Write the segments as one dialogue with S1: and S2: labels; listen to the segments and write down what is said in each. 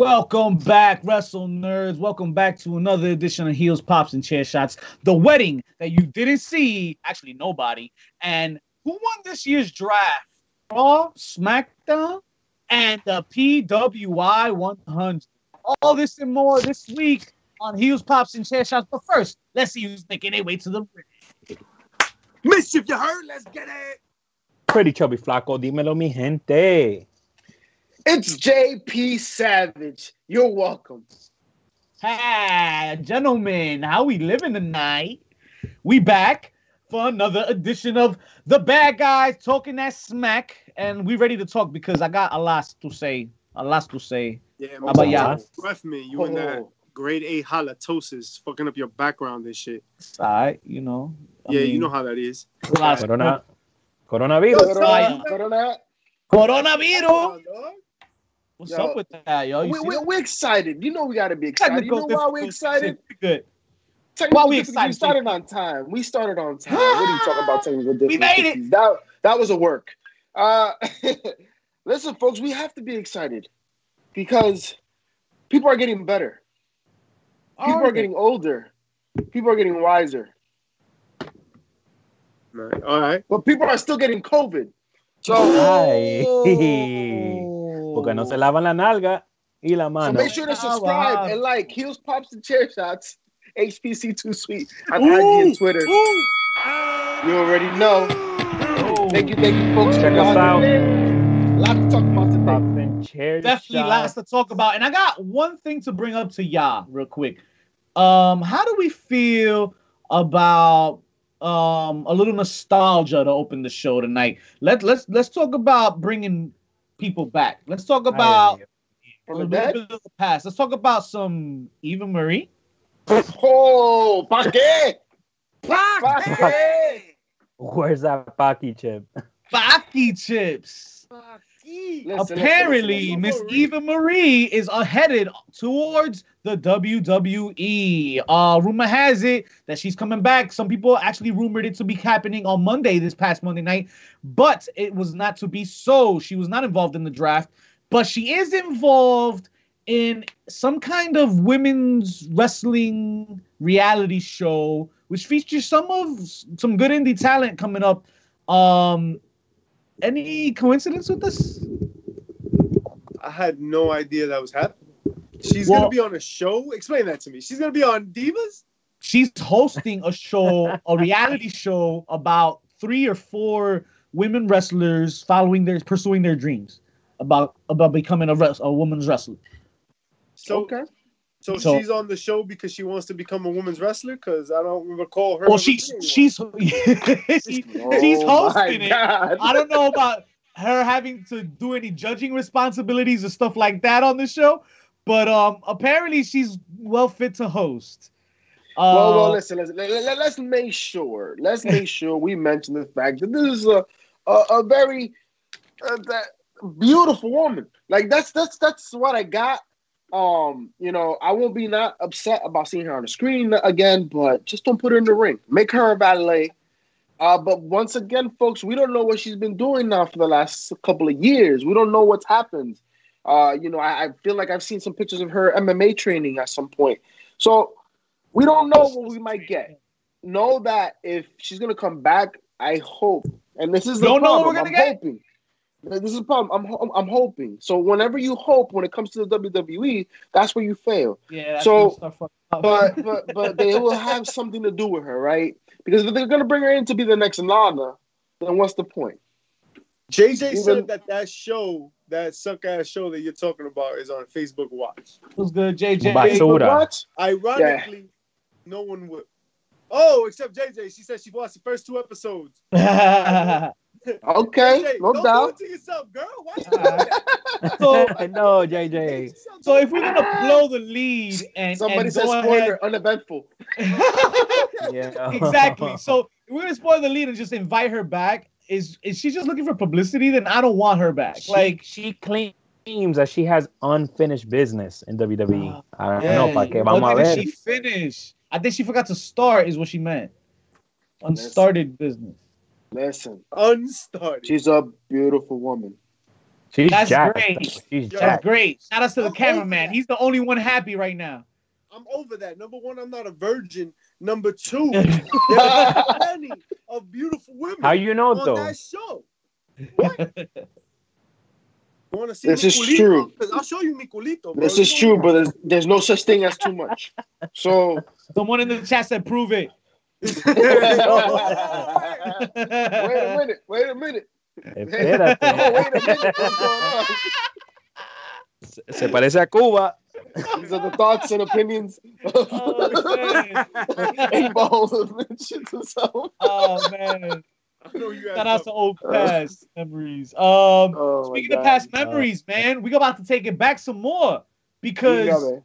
S1: Welcome back, Wrestle Nerds. Welcome back to another edition of Heels, Pops, and Chair Shots. The wedding that you didn't see, actually, nobody. And who won this year's draft? Raw, SmackDown, and the PWI 100. All this and more this week on Heels, Pops, and Chair Shots. But first, let's see who's making their way to the ring.
S2: Mischief, you heard? Let's get it.
S3: Pretty chubby flaco, dímelo mi gente.
S2: It's JP Savage. You're welcome.
S1: Hi, gentlemen, how we living tonight? We back for another edition of the Bad Guys talking that smack, and we ready to talk because I got a lot to say. A lot to say.
S4: Yeah,
S1: How about y'all?
S4: Ref me, you in that
S2: Oh.
S4: grade A halitosis, fucking up your background and shit.
S1: It's all right, you know. I
S4: yeah,
S1: mean,
S4: you know how that is.
S1: last-
S3: Corona, coronavirus.
S2: Corona, Corona.
S1: Coronavirus.
S4: Dog.
S1: What's
S2: Yo,
S1: up with that, yo? You
S2: We,
S1: see
S2: we,
S1: that?
S2: we're excited. You know we got to be excited. You know why we're excited?
S1: Good.
S2: Technical
S1: Why we excited?
S2: We started on time. We started on time. what are you talking about technical difficulties?
S1: We made it.
S2: That, that was a work. Uh, listen, folks, we have to be excited because people are getting better. People are,
S1: Are
S2: getting older. People are getting wiser.
S4: Right. All right.
S2: But people are still getting COVID. So,
S3: Ay. Porque no se lavan la nalga y la
S2: so make sure to
S1: Oh,
S2: subscribe
S1: wow.
S2: and like Heels, Pops, and Chair Shots. HPC Too Sweet on
S4: Ooh,
S2: IG and Twitter.
S4: ooh.
S2: You already know. Thank you, thank you, folks.
S3: Check us out.
S2: in. A lot to talk about today.
S3: Pops and chair
S1: Definitely
S3: shots.
S1: lots to talk about. And I got one thing to bring up to y'all real quick. Um, how do we feel about um a little nostalgia to open the show tonight? Let let's let's talk about bringing people back. Let's talk about a
S2: From
S1: little
S2: the
S1: bit of the past. Let's talk about some Eva Marie.
S2: Oh, ¿pa qué? ¿Pa qué?
S3: Where's that Paki chip?
S1: Baki chips.
S2: Listen,
S1: Apparently, Miss. Eva Marie is uh, headed towards the WWE. Uh, rumor has it that she's coming back. Some people actually rumored it to be happening on Monday, this past Monday night, but it was not to be so. She was not involved in the draft, but she is involved in some kind of women's wrestling reality show, which features some of some good indie talent coming up. Um, any coincidence with this?
S4: I had no idea that was happening. She's
S1: Well-
S4: gonna be on a show. Explain that to me. She's gonna be on Divas.
S1: She's hosting a show, a reality show about three or four women wrestlers following their pursuing their dreams about about becoming a res- a woman's wrestler.
S4: So,
S2: Okay.
S4: So,
S1: So-
S4: she's on the show because she wants to become a women's wrestler. Because I don't recall her.
S1: Well, she's she's she- she's
S2: Oh, my
S1: hosting it. I don't know about her having to do any judging responsibilities or stuff like that on the show, but um apparently she's well fit to host. Uh,
S2: Well, well, listen, listen let, let, let's make sure. Let's make sure we mention the fact that this is a a, a very uh, that beautiful woman. Like that's that's that's what I got. Um, you know, I won't be not upset about seeing her on the screen again, but just don't put her in the ring. Make her a valet. Uh, but once again, folks, we don't know what she's been doing now for the last couple of years. We don't know what's happened. Uh, you know, I, I feel like I've seen some pictures of her MMA training at some point. So we don't know what we might get. Know that if she's gonna come back, I hope, and this is the
S1: Don't know what we're
S2: I'm
S1: gonna get?
S2: hoping. This is a problem. I'm, ho- I'm hoping. So whenever you hope, when it comes to the WWE, that's where you fail.
S1: yeah, that's
S2: so-
S1: gonna start fucking up.
S2: But but but they will have something to do with her, right? Because if they're gonna bring her in to be the next Lana, then what's the point?
S4: JJ
S2: Even-
S4: said that that show, that suck ass show that you're talking about, is on Facebook Watch.
S1: What's good, JJ?
S3: Bye.
S2: But
S3: Basura.
S2: what?
S4: Ironically, no one would. Oh, except JJ. She said she watched the first two episodes.
S2: Okay,
S4: JJ,
S2: no
S4: don't
S2: doubt.
S4: do it to yourself, girl. Watch
S1: Alright.
S4: it.
S1: so,
S3: no, JJ.
S1: so if we're gonna blow the lead and
S2: Somebody
S1: and
S2: says
S1: go
S2: spoiler, uneventful.
S3: Yeah.
S1: exactly. So if we're gonna spoil the lead and just invite her back. Is is she just looking for publicity? Then I don't want her back.
S3: She,
S1: like
S3: she claims that she has unfinished business in WWE. Ah, I don't
S1: yeah,
S3: know, pa que
S1: what
S3: vamos a ver.
S1: she finish? I think she forgot to start. Is what she meant. Unstarted business.
S2: Listen,
S4: Unstarted.
S2: she's a beautiful woman.
S3: She's
S1: That's
S3: jacked.
S1: great.
S3: She's
S4: Yo,
S1: That's
S3: jacked.
S1: great. Shout out to the
S4: I'm
S1: cameraman. He's the only one happy right now.
S4: I'm over that. Number one, I'm not a virgin. Number two, there are plenty of beautiful women
S3: How you know
S4: on
S3: though?
S4: that show. What? Want to see
S2: This
S4: mi
S2: is
S4: culito?
S2: true.
S4: 'Cause I'll show you mi culito, bro.
S2: This is true, but there's, there's no such thing as too much. So
S1: Someone in the chat said, "Prove it."
S2: Wait a minute, wait a minute.
S3: Espérate.
S2: Oh, wait a minute. What's going on?
S3: Se- Se parece a Cuba.
S2: These are the thoughts and opinions of
S1: Oh, man.
S2: Eight-Ball shit to
S1: oh man!
S4: I know you
S1: Shout out to old past memories. Um,
S2: Oh,
S1: speaking of
S2: God.
S1: past memories, man, we about to take it back some more because
S2: Yeah.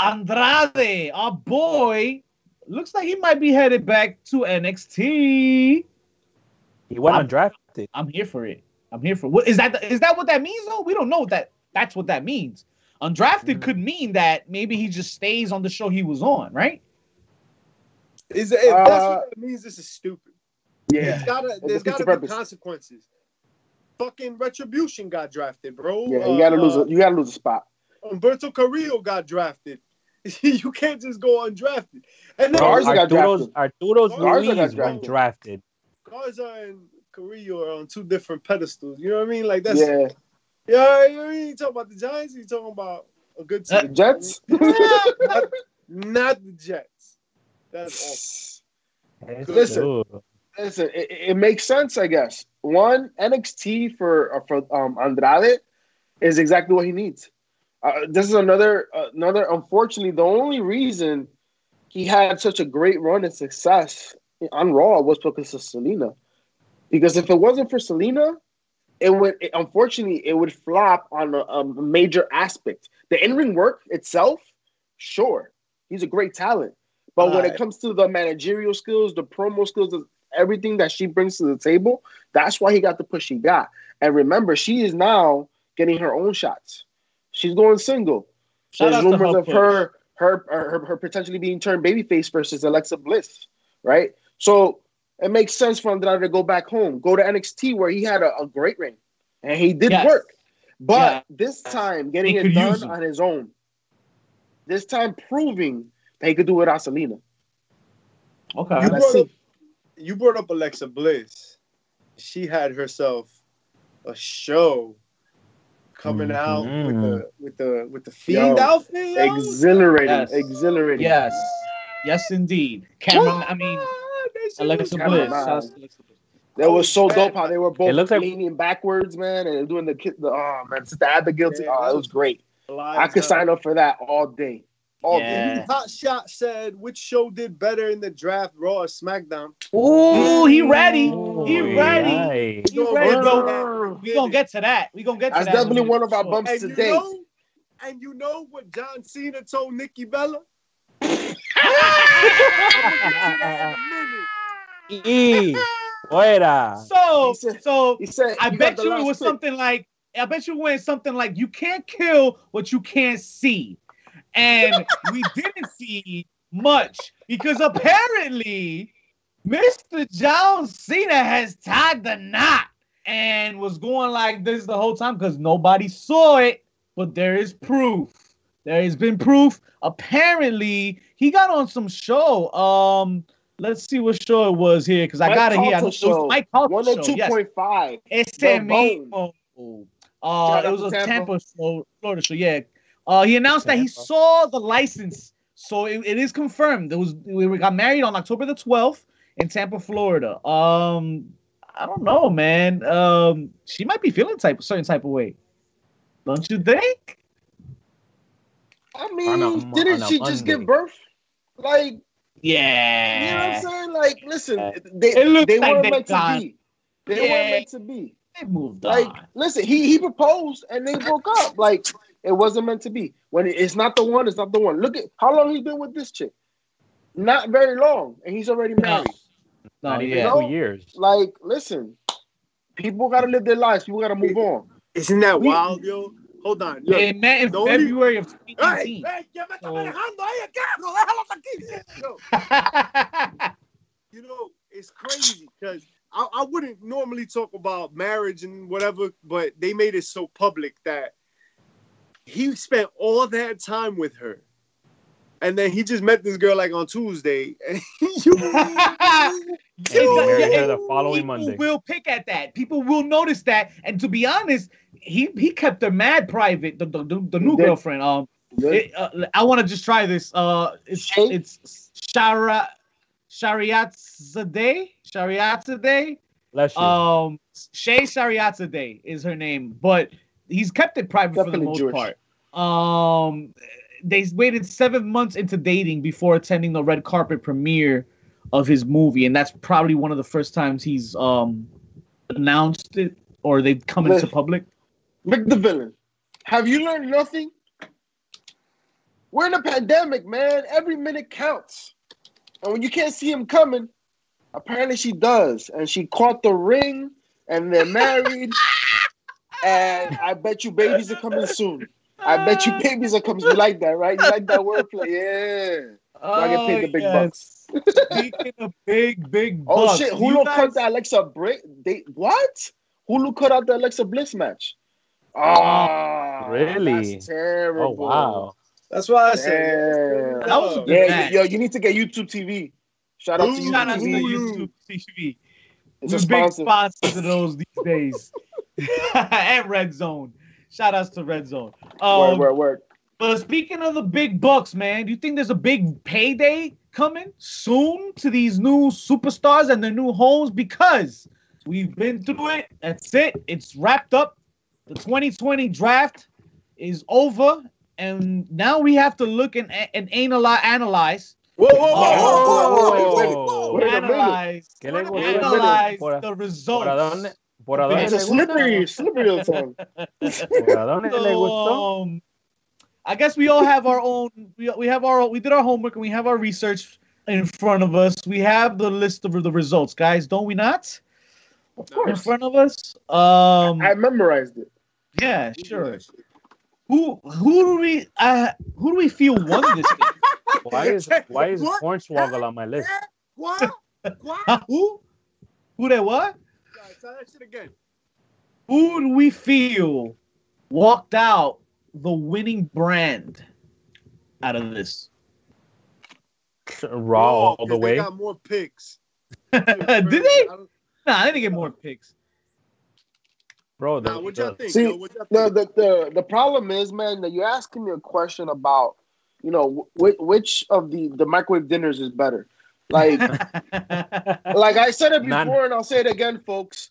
S1: Andrade, our boy, looks like he might be headed back to NXT.
S3: He went
S1: I'm-
S3: undrafted.
S1: I'm here for it. I'm here for what is that? Is that what that means? though? we don't know that. That's what that means. Undrafted
S3: Mhm.
S1: could mean that maybe he just stays on the show he was on, right?
S4: Is if that's
S2: Uh,
S4: what that means, this is stupid.
S2: Yeah.
S4: There's gotta, there's
S2: defeats the
S4: gotta be
S2: purpose.
S4: consequences. Fucking retribution got drafted, bro.
S2: Yeah, you gotta
S4: Uh,
S2: lose.
S4: uh,
S2: A, you gotta lose a spot.
S4: Humberto Carrillo got drafted. you can't just go undrafted. And then
S2: Garza got
S3: Arturo's,
S2: drafted.
S3: Arturo's
S4: Garza
S2: got
S3: Ruiz
S2: drafted.
S3: went drafted.
S4: Garza and Carrillo are on two different pedestals. You know what I mean? Like that's
S2: Yeah,
S4: yeah. You, know, you ain't talking about the Giants. You talking about a good
S2: the
S4: team.
S2: Jets.
S4: not, not the Jets. That's
S2: Listen.
S3: Dude.
S2: Listen, it, it makes sense, I guess. One NXT for uh, for um, Andrade is exactly what he needs. Uh, this is another another. Unfortunately, the only reason he had such a great run and success on Raw was because of Zelina. Because if it wasn't for Zelina, it would it, unfortunately it would flop on a, a major aspect. The in ring work itself, sure, he's a great talent, but when it comes to the managerial skills, the promo skills, everything that she brings to the table, that's why he got the push he got. And remember, she is now getting her own shots. She's going single.
S1: Shout
S2: There's rumors
S1: her
S2: of her, her her her potentially being turned babyface versus Alexa Bliss, right? So it makes sense for Andrade to go back home, go to NXT where he had a, a great ring, and he did
S1: Yes.
S2: work. But
S1: Yeah.
S2: this time, getting
S1: He
S2: it done on his own. This time, proving that he could do it without Zelina.
S1: Okay.
S4: You
S2: Let's
S4: brought,
S2: see.
S4: up, you brought up Alexa Bliss. She had herself a show coming mm-hmm. out with the with the with the fiend
S2: Yo,
S4: outfit. yo.
S2: Exhilarating,
S1: Yes.
S2: exhilarating.
S1: Yes. Yes, indeed. Cameron, I mean,
S4: that
S1: Alexa
S4: was
S1: Bliss.
S2: Grimes.
S1: Shout out to Alexa Bliss.
S2: That was so dope how they were both
S3: like-
S2: leaning backwards, man, and doing the kid. The, oh man, Sister Abigail.
S4: Yeah,
S2: oh, it was great. I could
S4: up.
S2: sign up for that all day. All
S1: Yeah.
S2: day.
S4: Hot Shot said which show did better in the draft, Raw or SmackDown?
S1: Ooh, he ready.
S3: Ooh,
S1: He ready.
S3: aye.
S1: He ready to go.
S2: Brr.
S1: We gonna get to that. We gonna get to
S2: That's
S1: that. That's definitely
S2: one of our bumps
S4: And
S2: today.
S4: you know, and you know what John Cena told Nikki Bella?
S3: Y fuera.
S1: So,
S2: He said-
S1: so
S2: He said,
S1: I
S2: "You
S1: bet you it was
S2: pick."
S1: something like I bet you it went something like you can't kill what you can't see. And we didn't see much because apparently Mr. John Cena has tied the knot and was going like this the whole time because nobody saw it, but there is proof. There has been proof. Apparently, he got on some show. Um, let's see what show it was here because I got it here. I know it was. Mike
S2: One
S1: show.
S2: two
S1: yes.
S2: point five. The
S1: mismo. Uh, it was a
S2: Tampa.
S1: Tampa show, Florida show. Yeah. Uh, he announced that he saw the license, so it, it is confirmed. It was we got married on October the twelfth in Tampa, Florida. Um, I don't know, man. Um, she might be feeling type certain type of way. Don't you think?
S2: I
S3: On
S2: mean,
S3: a-
S2: didn't
S3: on a
S2: she just give birth? Like,
S1: Yeah.
S2: you know what I'm saying? Like, listen,
S1: Yeah.
S2: they
S1: It looks
S2: they
S1: like
S2: weren't
S1: they
S2: meant
S1: got-
S2: to be. They
S1: Yeah.
S2: weren't meant to be.
S1: They moved
S2: Like,
S1: on.
S2: listen, he he proposed and they broke up. Like, it wasn't meant to be. When it- it's not the one, it's not the one. Look at how long he's been with this chick. Not very long, and he's already married.
S1: No,
S3: Not oh, even
S1: yeah.
S2: No.
S3: two years.
S2: Like, listen, people gotta live their lives. People gotta move on.
S4: Isn't that
S2: We-
S4: wild, yo? Hold on. Yo.
S1: They met in
S4: The only-
S1: February of 2018.
S4: hey, ya me está
S1: Oh.
S4: manejando ahí el carro, déjalo aquí. Yo, you know, it's crazy because I, I wouldn't normally talk about marriage and whatever, but they made it so public that he spent all that time with her. And then he just met this girl like on Tuesday. And you,
S3: he married her the following
S1: People
S3: Monday.
S1: will pick at that. People will notice that. And to be honest, he he kept her mad private. The the, the, the new
S2: He
S1: girlfriend. Um, it, uh, I want to just try this. Uh, it's
S2: Shay?
S1: it's Shara Shariatzadeh. Shariatzadeh.
S3: Bless you.
S1: Um, Shay Shariatzadeh is her name, but he's kept it private for the most
S2: Jewish.
S1: part. Um, they waited seven months into dating before attending the red carpet premiere of his movie, and that's probably one of the first times he's um announced it or they've come into public.
S2: Mick the villain. Have you learned nothing? We're in a pandemic, man. Every minute counts. And when you can't see him coming, apparently she does. And she caught the ring and they're married. and I bet you babies are coming soon. I bet you babies are coming. You like that, right? You like that wordplay? Yeah. I get paid the big bucks.
S1: Speaking of big, big
S2: Oh
S1: bucks,
S2: shit! Hulu
S1: guys-
S2: cut the Alexa break. They what? Hulu cut out the Alexa Bliss match. Ah,
S3: Really?
S2: That's terrible.
S3: oh wow.
S4: that's why I said
S2: Damn.
S1: That was a good
S2: Yeah,
S1: match.
S2: yo, you need to get YouTube TV. Shout out to YouTube
S1: Shout out
S2: TV.
S1: YouTube TV.
S2: It's
S1: We're
S2: a
S1: big
S2: sponsor.
S1: sponsors of those these days. and Red Zone. Shout outs to Red Zone. Um,
S2: word, word.
S1: But speaking of the big bucks, man, do you think there's a big payday coming soon to these new superstars and their new homes? Because we've been through it. That's it. It's wrapped up. The 2020 draft is over, and now we have to look and, and analyze, analyze,
S4: Whoa, whoa, whoa,
S2: Oh,
S4: whoa, whoa,
S2: wait,
S3: Oh.
S2: wait. a minute.
S1: analyze,
S3: ¿Qué le
S4: Wait
S3: gusta?
S4: a
S1: analyze
S3: Por,
S1: the
S3: por
S1: results.
S3: Adónde, por adónde
S2: It's
S3: le
S2: a
S3: gusta?
S2: slippery, slippery old tongue.
S3: Por adónde le
S1: So,
S3: gustó?
S1: um, I guess we all have our own. We, we have our. We did our homework and we have our research in front of us. We have the list of the results, guys. Don't we not?
S2: Of course.
S1: In front of us. Um.
S2: I memorized it.
S1: Yeah. Sure. Who who do we uh, who do we feel won this game?
S3: Why is why is Hornswoggle on my list?
S4: What? What?
S1: Who? Who they what?
S4: Guys, Try that shit again.
S1: Who do we feel walked out the winning brand out of this?
S3: Raw all
S4: 'cause
S3: the
S4: They
S3: way.
S4: got more picks.
S1: Did they?
S4: I
S1: Nah, they didn't get more picks.
S3: Bro, the,
S4: Nah, what y'all think?
S2: See,
S4: yo? What y'all
S2: The,
S4: think?
S2: the the the problem is, man, that you're asking me a question about, you know, which, which of the the microwave dinners is better. Like, like I said it before,
S3: None.
S2: and I'll say it again, folks.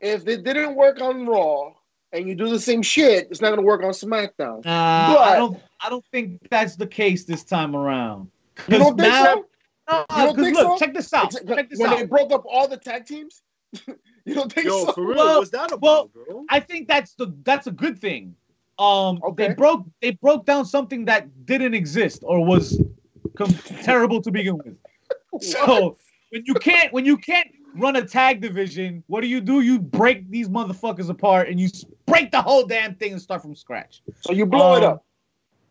S2: If it didn't work on Raw and you do the same shit, it's not gonna work on SmackDown.
S1: Uh, I
S2: But-
S1: don't. I don't think that's the case this time around.
S2: You don't think
S1: now,
S2: so?
S1: No,
S2: You don't
S1: 'cause
S2: think
S1: look,
S2: so?
S1: check this out.
S2: Exa-
S1: Check this
S2: when they broke up all the tag teams, you don't think
S4: Yo,
S2: so?
S4: for real,
S1: Well,
S4: what's that about,
S1: well,
S4: bro?
S1: I think that's the that's a good thing. Um,
S2: Okay.
S1: they broke they broke down something that didn't exist or was com- terrible to begin with. So when you can't when you can't run a tag division, what do you do? You break these motherfuckers apart and you break the whole damn thing and start from scratch.
S2: So you blow it
S1: Um,
S2: up.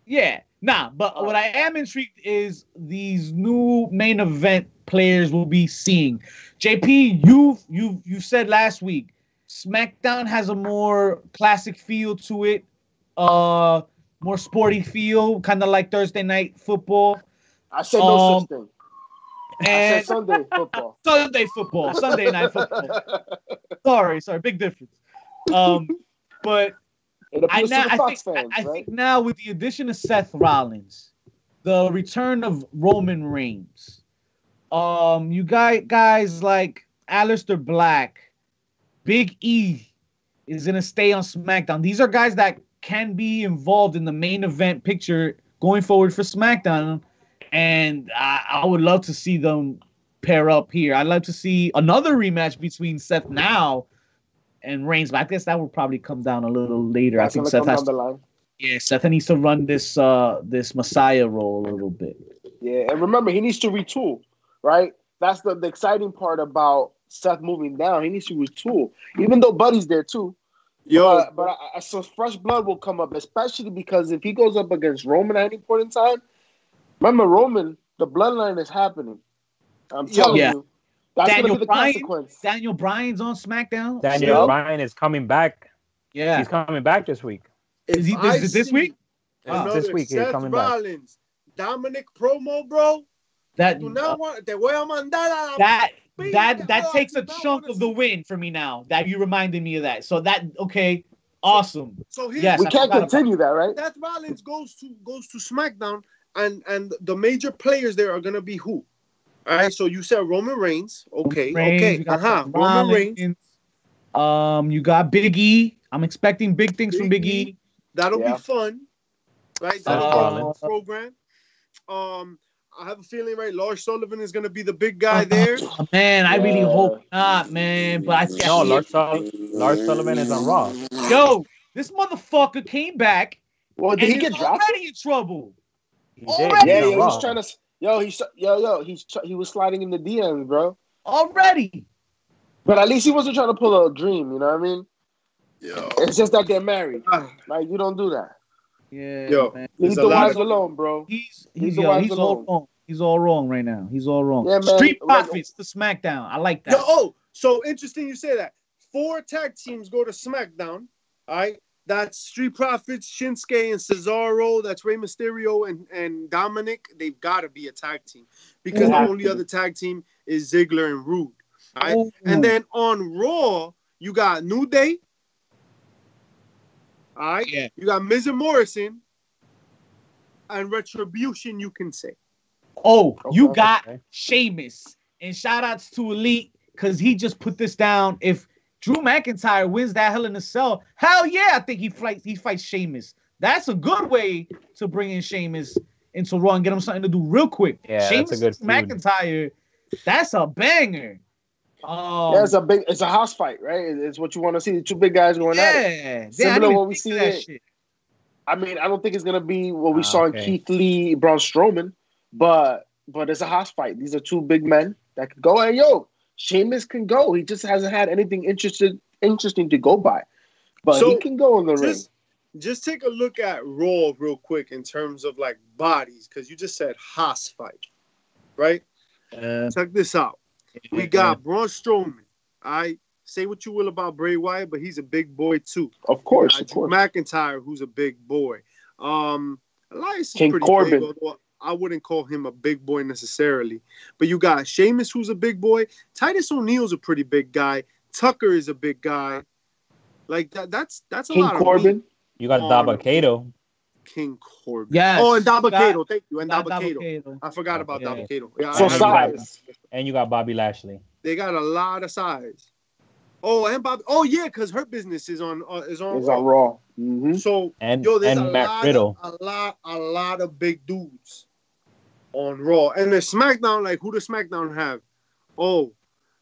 S1: Yeah, nah. But what I am intrigued is these new main event players we'll be seeing. JP, you've you you said last week SmackDown has a more classic feel to it, uh, more sporty feel, kind of like Thursday night football
S2: I said no
S1: um,
S2: such thing.
S1: And
S2: Sunday football.
S1: Sunday football, Sunday night football. Sorry, sorry, big difference. Um, but I, now, I, think,
S2: fans,
S1: I, I
S2: right?
S1: think now with the addition of Seth Rollins, the return of Roman Reigns, um, you guys guys like Aleister Black, Big E is gonna stay on SmackDown. These are guys that can be involved in the main event picture going forward for SmackDown, and I, I would love to see them pair up here. I'd love to see another rematch between Seth now and Reigns, but I guess that will probably come down a little later.
S2: That's
S1: I think Seth has to,
S2: the line.
S1: yeah, Seth needs to run this uh this Messiah role a little bit.
S2: Yeah, and remember, he needs to retool, right? That's the, the exciting part about Seth moving down. He needs to retool, even though Buddy's there too.
S4: Yo,
S2: But, but I, I, so fresh blood will come up, especially because if he goes up against Roman at any point in time, remember Roman, the bloodline is happening. I'm telling
S1: Yeah.
S2: you, That's
S1: Daniel
S2: gonna be the
S1: Bryan?
S2: consequence.
S1: Daniel Bryan's on SmackDown.
S3: Daniel
S2: Yup.
S3: Bryan is coming back.
S1: Yeah.
S3: He's coming back this week.
S1: Is he this, is this week?
S3: Wow.
S4: Another
S3: This week he's
S4: Seth
S3: coming back.
S4: Rollins, Dominic promo, bro.
S1: That
S4: Do not want, te voy a mandar a la
S1: that
S4: pinga,
S1: that that
S4: bro.
S1: takes a
S4: not
S1: chunk of the
S4: see-
S1: win for me now. That you reminded me of that. So that okay, awesome.
S4: So here's
S1: Yes.
S2: We
S1: I
S2: can't continue that, right?
S4: Seth Rollins goes to goes to SmackDown, and and the major players there are gonna be who? All right. So you said Roman Reigns. Okay.
S1: Reigns,
S4: okay.
S1: you
S4: Uh huh. Roman Reigns.
S1: Rollins. Um, you got Big E. I'm expecting big things from
S4: Big
S1: Big
S4: E.
S1: E.
S4: That'll
S2: Yeah.
S4: be fun, right?
S3: Seth
S4: That'll be a program. Um, I have a feeling, right? Lars Sullivan is gonna be the big guy there.
S1: Oh, man, I really
S2: Yeah.
S1: hope not, man. But I see.
S3: No, Lars, Sul- Lars Sullivan is on Raw.
S1: Yo, this motherfucker came back
S2: Well,
S1: and
S2: did he get drafted?
S1: already in trouble.
S3: He
S1: Already?
S2: Yeah,
S3: He's
S2: yeah, he's trying to. Yo, he's yo, yo, he's he was sliding in the DMs, bro.
S1: Already.
S2: But at least he wasn't trying to pull a dream. You know what I mean?
S4: Yo,
S2: It's just that they're married. Like you don't do that.
S1: Yeah.
S4: Yo.
S1: man.
S2: Leave the
S4: a
S2: wives
S4: of-
S2: alone, bro.
S1: He's
S2: Leave
S1: he's
S2: the
S1: yo,
S2: wives
S1: he's all wrong. He's all wrong right now. He's all wrong.
S2: Yeah, man.
S1: Street
S2: Like-
S1: Profits to SmackDown. I like that.
S4: Yo, oh, so interesting you say that. Four tag teams go to SmackDown. All right. That's Street Profits, Shinsuke, and Cesaro. That's Rey Mysterio and, and Dominic. They've got to be a tag team because
S2: They
S4: the only other tag team is Ziggler and Rude. All right.
S1: Ooh.
S4: And then on Raw, you got New Day. All right.
S1: Yeah.
S4: You got Miz and Morrison. And Retribution, you can say.
S1: Oh, you got
S3: Okay.
S1: Sheamus. And shout outs to Elite because he just put this down. If Drew McIntyre wins that Hell in a Cell, hell yeah, I think he fights he fights Sheamus. That's a good way to bring in Sheamus into Raw and get him something to do real quick.
S3: Yeah, that's a good feud.
S1: McIntyre, that's a banger. Um,
S2: yeah, it's a big, it's a house fight, right? It's what you want to see. The two big guys going at it.
S1: yeah, I
S2: Similar
S1: didn't
S2: what we see
S1: that
S2: it.
S1: shit.
S2: I mean, I don't think it's gonna be what we
S3: Ah,
S2: saw in. Keith Lee, Braun Strowman, but but it's a house fight. These are two big men that could go. And yo, Sheamus can go. He just hasn't had anything interested interesting to go by, but
S4: So,
S2: he can go in the ring.
S4: Just, just take a look at Raw real quick in terms of like bodies, because you just said hoss fight, right?
S1: Uh,
S4: Check this out. We got Braun Strowman. I say what you will about Bray Wyatt, but he's a big boy too.
S2: Of course,
S4: Uh,
S2: of course.
S4: McIntyre, who's a big boy. Um, Elias is
S2: King
S4: pretty
S2: Corbin.
S4: big, although I wouldn't call him a big boy necessarily. But you got Sheamus, who's a big boy. Titus O'Neil's a pretty big guy. Tucker is a big guy. Like that. That's that's a
S2: King
S4: lot of.
S2: Corbin.
S3: You got
S4: on-
S3: Dabba-Kato.
S4: King Corbin.
S1: Yes,
S4: Oh, and
S1: got-
S4: Dabba-Kato. Thank you. And
S1: Got
S4: Dabba-Kato.
S1: Dabba-Kato.
S4: I forgot about
S3: Yeah.
S4: Dabba-Kato. Yeah,
S2: So
S4: I- I-
S2: size.
S3: And you got Bobby Lashley.
S4: They got a lot of size. Oh, and Bob. Oh yeah, because her business is on uh, is on.
S2: Is on Raw. hmm
S4: So
S3: And
S4: yo, there's a
S3: and Matt
S4: lot,
S3: Riddle.
S4: Of, a lot, a lot of big dudes on Raw, and the SmackDown. Like who does SmackDown have? Oh,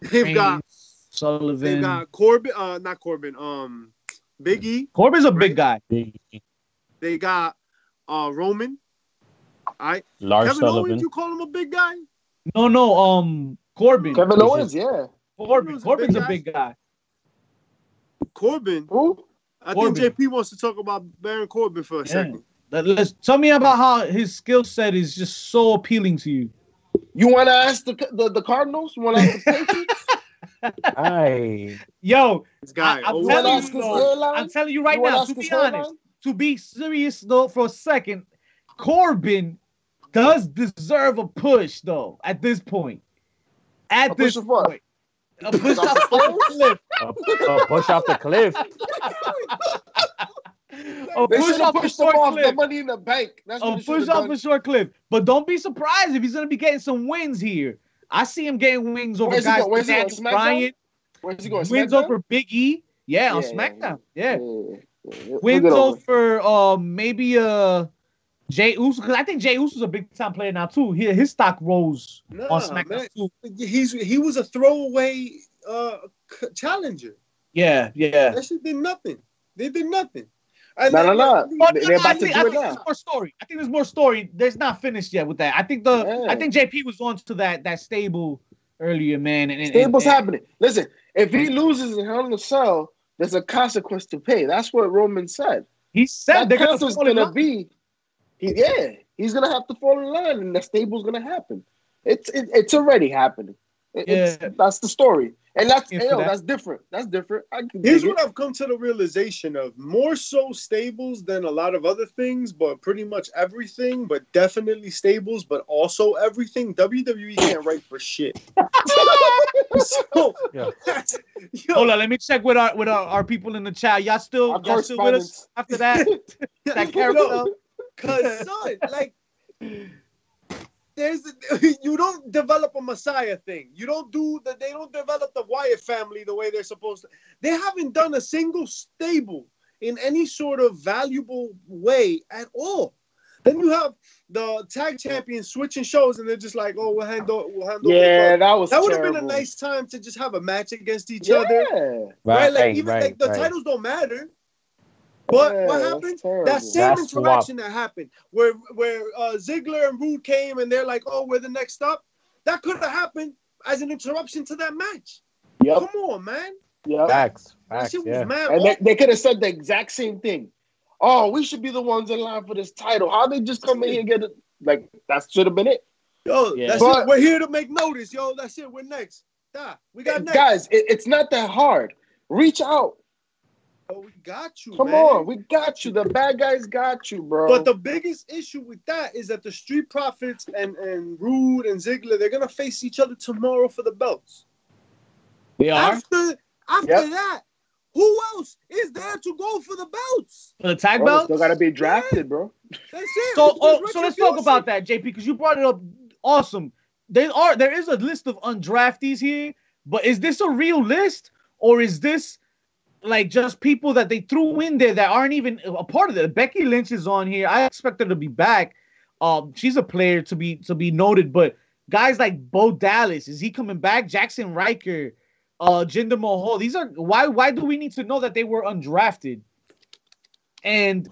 S4: they've got
S1: Sullivan.
S4: they've got Corbin. Uh, not Corbin. Um, Big E.
S1: Corbin's a big guy.
S4: They got uh Roman. All right,
S3: Lars
S4: Kevin
S3: Sullivan.
S4: Owens. You call him a big guy?
S1: No, no, um, Corbin.
S2: Kevin Owens, yeah.
S1: Corbin.
S4: Corbin's a big
S1: a big guy.
S4: Corbin.
S2: Who?
S4: I
S1: Corbin.
S4: think JP wants to talk about Baron Corbin for a
S1: Yeah.
S4: second.
S1: Let- Let's tell me about how his skill set is just so appealing to you.
S2: You want to ask the, the the Cardinals? You want to ask the Patriots?
S3: Aye.
S1: Yo,
S4: This guy.
S1: I- I'm
S2: You want to
S1: telling you, though. I'm telling you right
S2: You
S1: now, to be honest,
S2: hairline?
S1: to be serious though, for a second, Corbin does deserve a push though. At this point, at
S2: A
S1: this
S2: push of what?
S1: point, a push off
S2: off
S1: the cliff.
S3: A, a push off the cliff.
S1: A
S2: They
S1: push off a short
S2: off the money in the bank. That's what
S1: A push
S2: have
S1: off
S2: done.
S1: a short cliff. But don't be surprised if he's gonna be getting some wins here. I see him getting wins over
S2: Where's he
S1: guys like
S2: he going?
S1: Daniel Bryan,
S2: Where's he going?
S1: wins
S2: SmackDown?
S1: over Big E. Yeah, on
S2: Yeah, yeah,
S1: SmackDown.
S2: Yeah,
S1: Yeah.
S2: yeah,
S1: wins
S2: over.
S1: over uh maybe uh Jay Uso because I think Jay Uso's a big time player now too. He, his stock rose
S4: Nah,
S1: on SmackDown
S4: man.
S1: too.
S4: He's he was a throwaway uh challenger.
S1: Yeah, yeah.
S4: That shit did nothing. They did nothing. And
S2: No, no,
S4: then-
S2: no.
S1: No,
S2: They're
S1: I
S2: about to
S1: think,
S2: do
S1: I
S2: it
S1: think
S2: now.
S1: there's more story. I think there's more story. There's not finished yet with that. I think the. I think JP was on to that that stable earlier, man. And, and,
S2: Stable's
S1: and-
S2: happening. Listen, if he loses in Hell in a Cell, there's a consequence to pay. That's what Roman said.
S1: He said
S2: That
S1: gonna
S2: consequence
S1: fall in
S2: gonna be, he, yeah, he's gonna have to fall in line, and the stable's gonna happen. It's it, it's already happening. It- it's-
S1: Yeah.
S2: that's the story, and that's
S1: Yeah,
S2: hey, yo,
S1: that.
S2: that's different. That's different. I can
S4: Here's what. I've come to the realization of: more so stables than a lot of other things, but pretty much everything, but definitely stables, but also everything. WWE can't write for shit. so,
S3: Yeah.
S4: yo,
S1: Hold on, let me check with our with our, our people in the chat. Y'all still y'all still with us after that? that
S4: yo,
S1: carousel?
S4: Cause son, like there's you don't develop a Messiah thing. You don't do the they don't develop the Wyatt family the way they're supposed to. They haven't done a single stable in any sort of valuable way at all. Then you have the tag champions switching shows, and they're just like, "Oh, we'll handle, we'll handle."
S2: Yeah,
S4: it.
S2: that was
S4: that would have been a nice time to just have a match against each
S2: Yeah,
S4: other,
S3: Right,
S4: right? Like
S3: right,
S4: even
S3: right,
S4: like the
S3: right.
S4: titles don't matter. But
S2: Yeah,
S4: what happened? That same
S3: That's swap.
S4: interaction that happened, where where uh, Ziggler and Rude came and they're like, "Oh, we're the next up." That could have happened as an interruption to that match.
S2: Yep,
S4: Come on, man.
S2: yep.
S3: Facts, facts, yeah.
S4: mad.
S2: And they, they could have said the exact same thing. Oh, we should be the ones in line for this title. How they just come in here and get it? Like that should have been it.
S4: yo,
S1: Yeah.
S4: that's
S2: But-
S4: it. We're here to make notice, yo. That's it. We're next. Da, we got next.
S2: Guys, it, it's not that hard. Reach out.
S4: Oh, we got you,
S2: Come
S4: man.
S2: on, we got you. The bad guys got you, bro.
S4: But the biggest issue with that is that the Street Profits and and Rude and Ziggler they're gonna face each other tomorrow for the belts.
S1: They are
S4: After after
S2: Yep.
S4: that, who else is there to go for the belts?
S1: for the tag
S2: Bro, they still gotta be drafted, bro.
S4: That's it.
S1: So, oh, so let's talk about that, JP, because you brought it up. Awesome. There are there is a list of undraftees here, but is this a real list or is this like just people that they threw in there that aren't even a part of it? Becky Lynch is on here. I expect her to be back. Um, she's a player to be to be noted, but guys like Bo Dallas, is he coming back? Jaxson Ryker, uh, Jinder Mahal. These are why why do we need to know that they were undrafted? And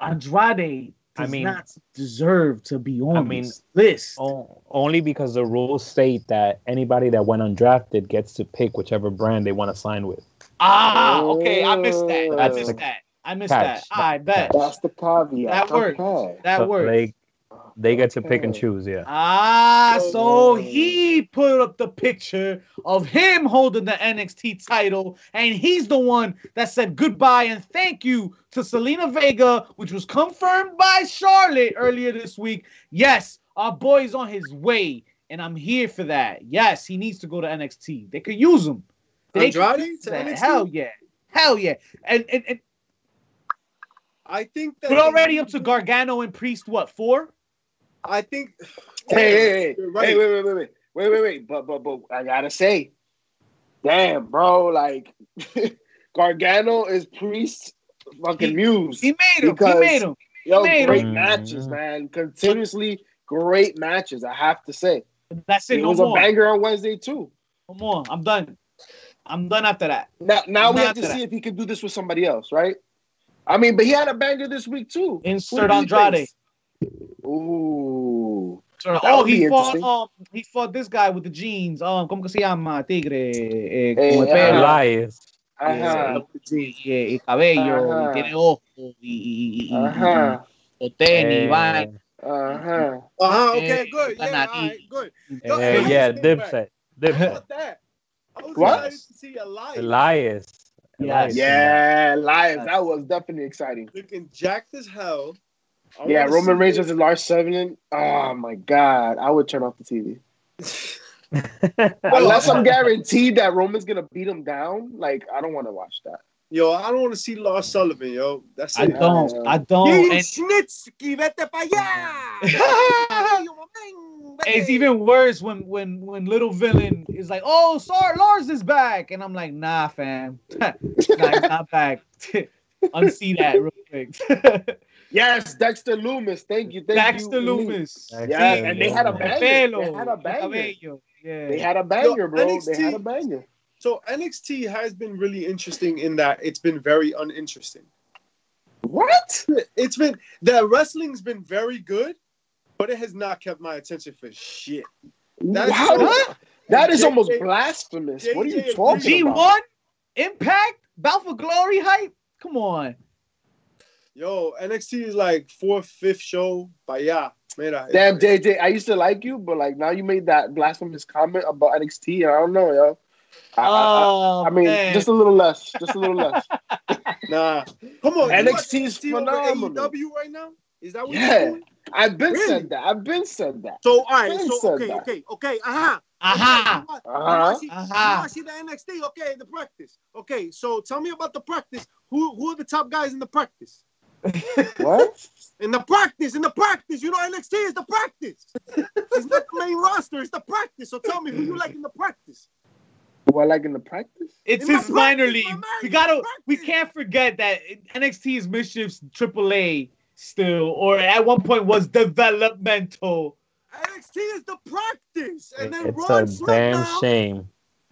S1: Andrade
S3: I
S1: does
S3: mean-
S1: not deserve to be on
S3: I mean,
S1: this list.
S3: Only because the rules state that anybody that went undrafted gets to pick whichever brand they want to sign with.
S1: Ah, okay, I missed that. I missed
S3: the
S1: that. I missed
S3: catch.
S1: that. I bet
S2: That's the caveat.
S1: That works.
S2: Okay.
S1: that
S3: So
S1: works.
S3: They, they get to pick and choose, yeah.
S1: Ah, so he put up the picture of him holding the NXT title, and he's the one that said goodbye and thank you to Zelina Vega, which was confirmed by Charlotte earlier this week. Yes, our boy's on his way, and I'm here for that. Yes, he needs to go to NXT. They could use him. They
S4: Andrade to. NXT?
S1: Hell yeah. Hell yeah. And, and, and
S4: I think that
S1: we're already up to Gargano and Priest, what, four?
S4: I think.
S2: Hey, hey, hey,
S4: You're
S2: hey, wait, wait, wait, wait, wait, wait, wait. But, but, but, I gotta say, damn, bro, like Gargano is Priest's fucking
S1: He-
S2: muse.
S1: He made him.
S2: Because-
S1: he made him.
S2: Yo,
S1: made
S2: great
S3: him.
S2: matches, mm-hmm. man. Continuously great matches. I have to say,
S1: That's it.
S2: it
S1: No
S2: was
S1: more.
S2: a banger on Wednesday too.
S1: No more. I'm done. I'm done after that.
S2: Now, now we have to
S1: that.
S2: see if he can do this with somebody else, right? I mean, but he had a banger this week too.
S1: Insert Andrade.
S2: face? Ooh, That
S1: oh, he fought. Um, he fought this guy with the jeans. Um, ¿cómo que se llama? Tigre. Eh,
S2: Eh,
S1: con el
S2: ah.
S1: pelo.
S3: Elias.
S2: ajá,
S1: Sí, y, y cabello.
S2: Ajá.
S1: Y tiene ojos. Y, y, y, y-
S2: ajá,
S1: y tenis.
S3: Eh,
S1: vaina.
S2: ajá.
S4: Uh-huh, okay,
S1: Eh,
S4: good. Yeah,
S1: Andrade.
S4: all right, good.
S3: eh,
S4: Yo,
S3: yeah,
S4: Elias came
S3: Dipset.
S4: How
S3: Dipset.
S4: About that? I was
S2: What?
S4: excited to see Elias
S3: Elias.
S1: Yes.
S3: Elias.
S2: Yeah, live. That was definitely exciting.
S4: looking jacked as hell. I
S2: Yeah, Roman
S4: see
S2: Reigns
S4: this-
S2: versus Lars Sullivan. Oh my god, I would turn off the TV unless I'm guaranteed that Roman's gonna beat him down. Like, I don't want to watch that.
S4: Yo, I don't want to see Lars Sullivan, yo. That's
S1: I
S4: it.
S1: don't. I don't.
S4: Hey,
S1: And
S4: Snitsky, vete pa allá.
S1: it's even worse when when when little villain is like, "Oh, sorry, Lars is back," and I'm like, "Nah, fam, nah, he's not back." Unsee that real quick.
S2: Yes, Dexter Lumis. Thank you. Thank
S1: Dexter
S2: you.
S1: Lumis.
S3: Dexter
S2: Yeah, and they had a banger. They had a banger.
S1: Yeah.
S2: They had a banger, bro.
S4: NXT
S2: They had a banger.
S4: So NXT has been really interesting in that it's been very uninteresting.
S2: What?
S4: It's been the wrestling's been very good, but it has not kept my attention for shit. That's
S2: How?
S4: so-
S2: That is
S4: JJ
S2: almost blasphemous. What are you
S4: JJ
S2: talking
S1: G
S2: about?
S1: one, Impact, Bound for Glory hype. Come on.
S4: Yo, NXT is like fourth, fifth show. But yeah, mira.
S2: Damn, JJ, I used to like you, but like now you made that blasphemous comment about NXT. I don't know, yo. I, I-
S1: Oh,
S2: I, I mean,
S1: man.
S2: just a little less, just a little less.
S4: Nah. Come on. you
S2: NXT
S4: watch
S2: is
S4: NXT
S2: phenomenal.
S4: AEW right now? Is that what
S2: Yeah.
S4: you're doing?
S2: I've been
S4: Really?
S2: said that. I've been said that.
S4: So, all right.
S2: Ben
S4: So,
S2: said
S4: okay,
S2: that.
S4: okay, okay. Aha.
S1: Aha.
S4: Okay, you
S2: Uh-huh.
S4: want to see,
S1: Uh-huh.
S4: see the NXT? Okay, the practice. Okay, so tell me about the practice. Who who are the top guys in the practice?
S2: What?
S4: In the practice, in the practice, you know NXT is the practice. It's not the main roster, it's the practice. So tell me who you like in the practice.
S2: Who I like in the practice?
S1: It's
S4: In my
S1: his minor
S4: practice,
S1: league.
S4: man,
S1: We gotta.
S4: my
S1: We can't forget that NXT is Mischief's AAA still, or at one point was developmental.
S4: NXT is the practice, and then
S3: It's
S4: Raw
S3: a damn
S4: SmackDown
S3: shame.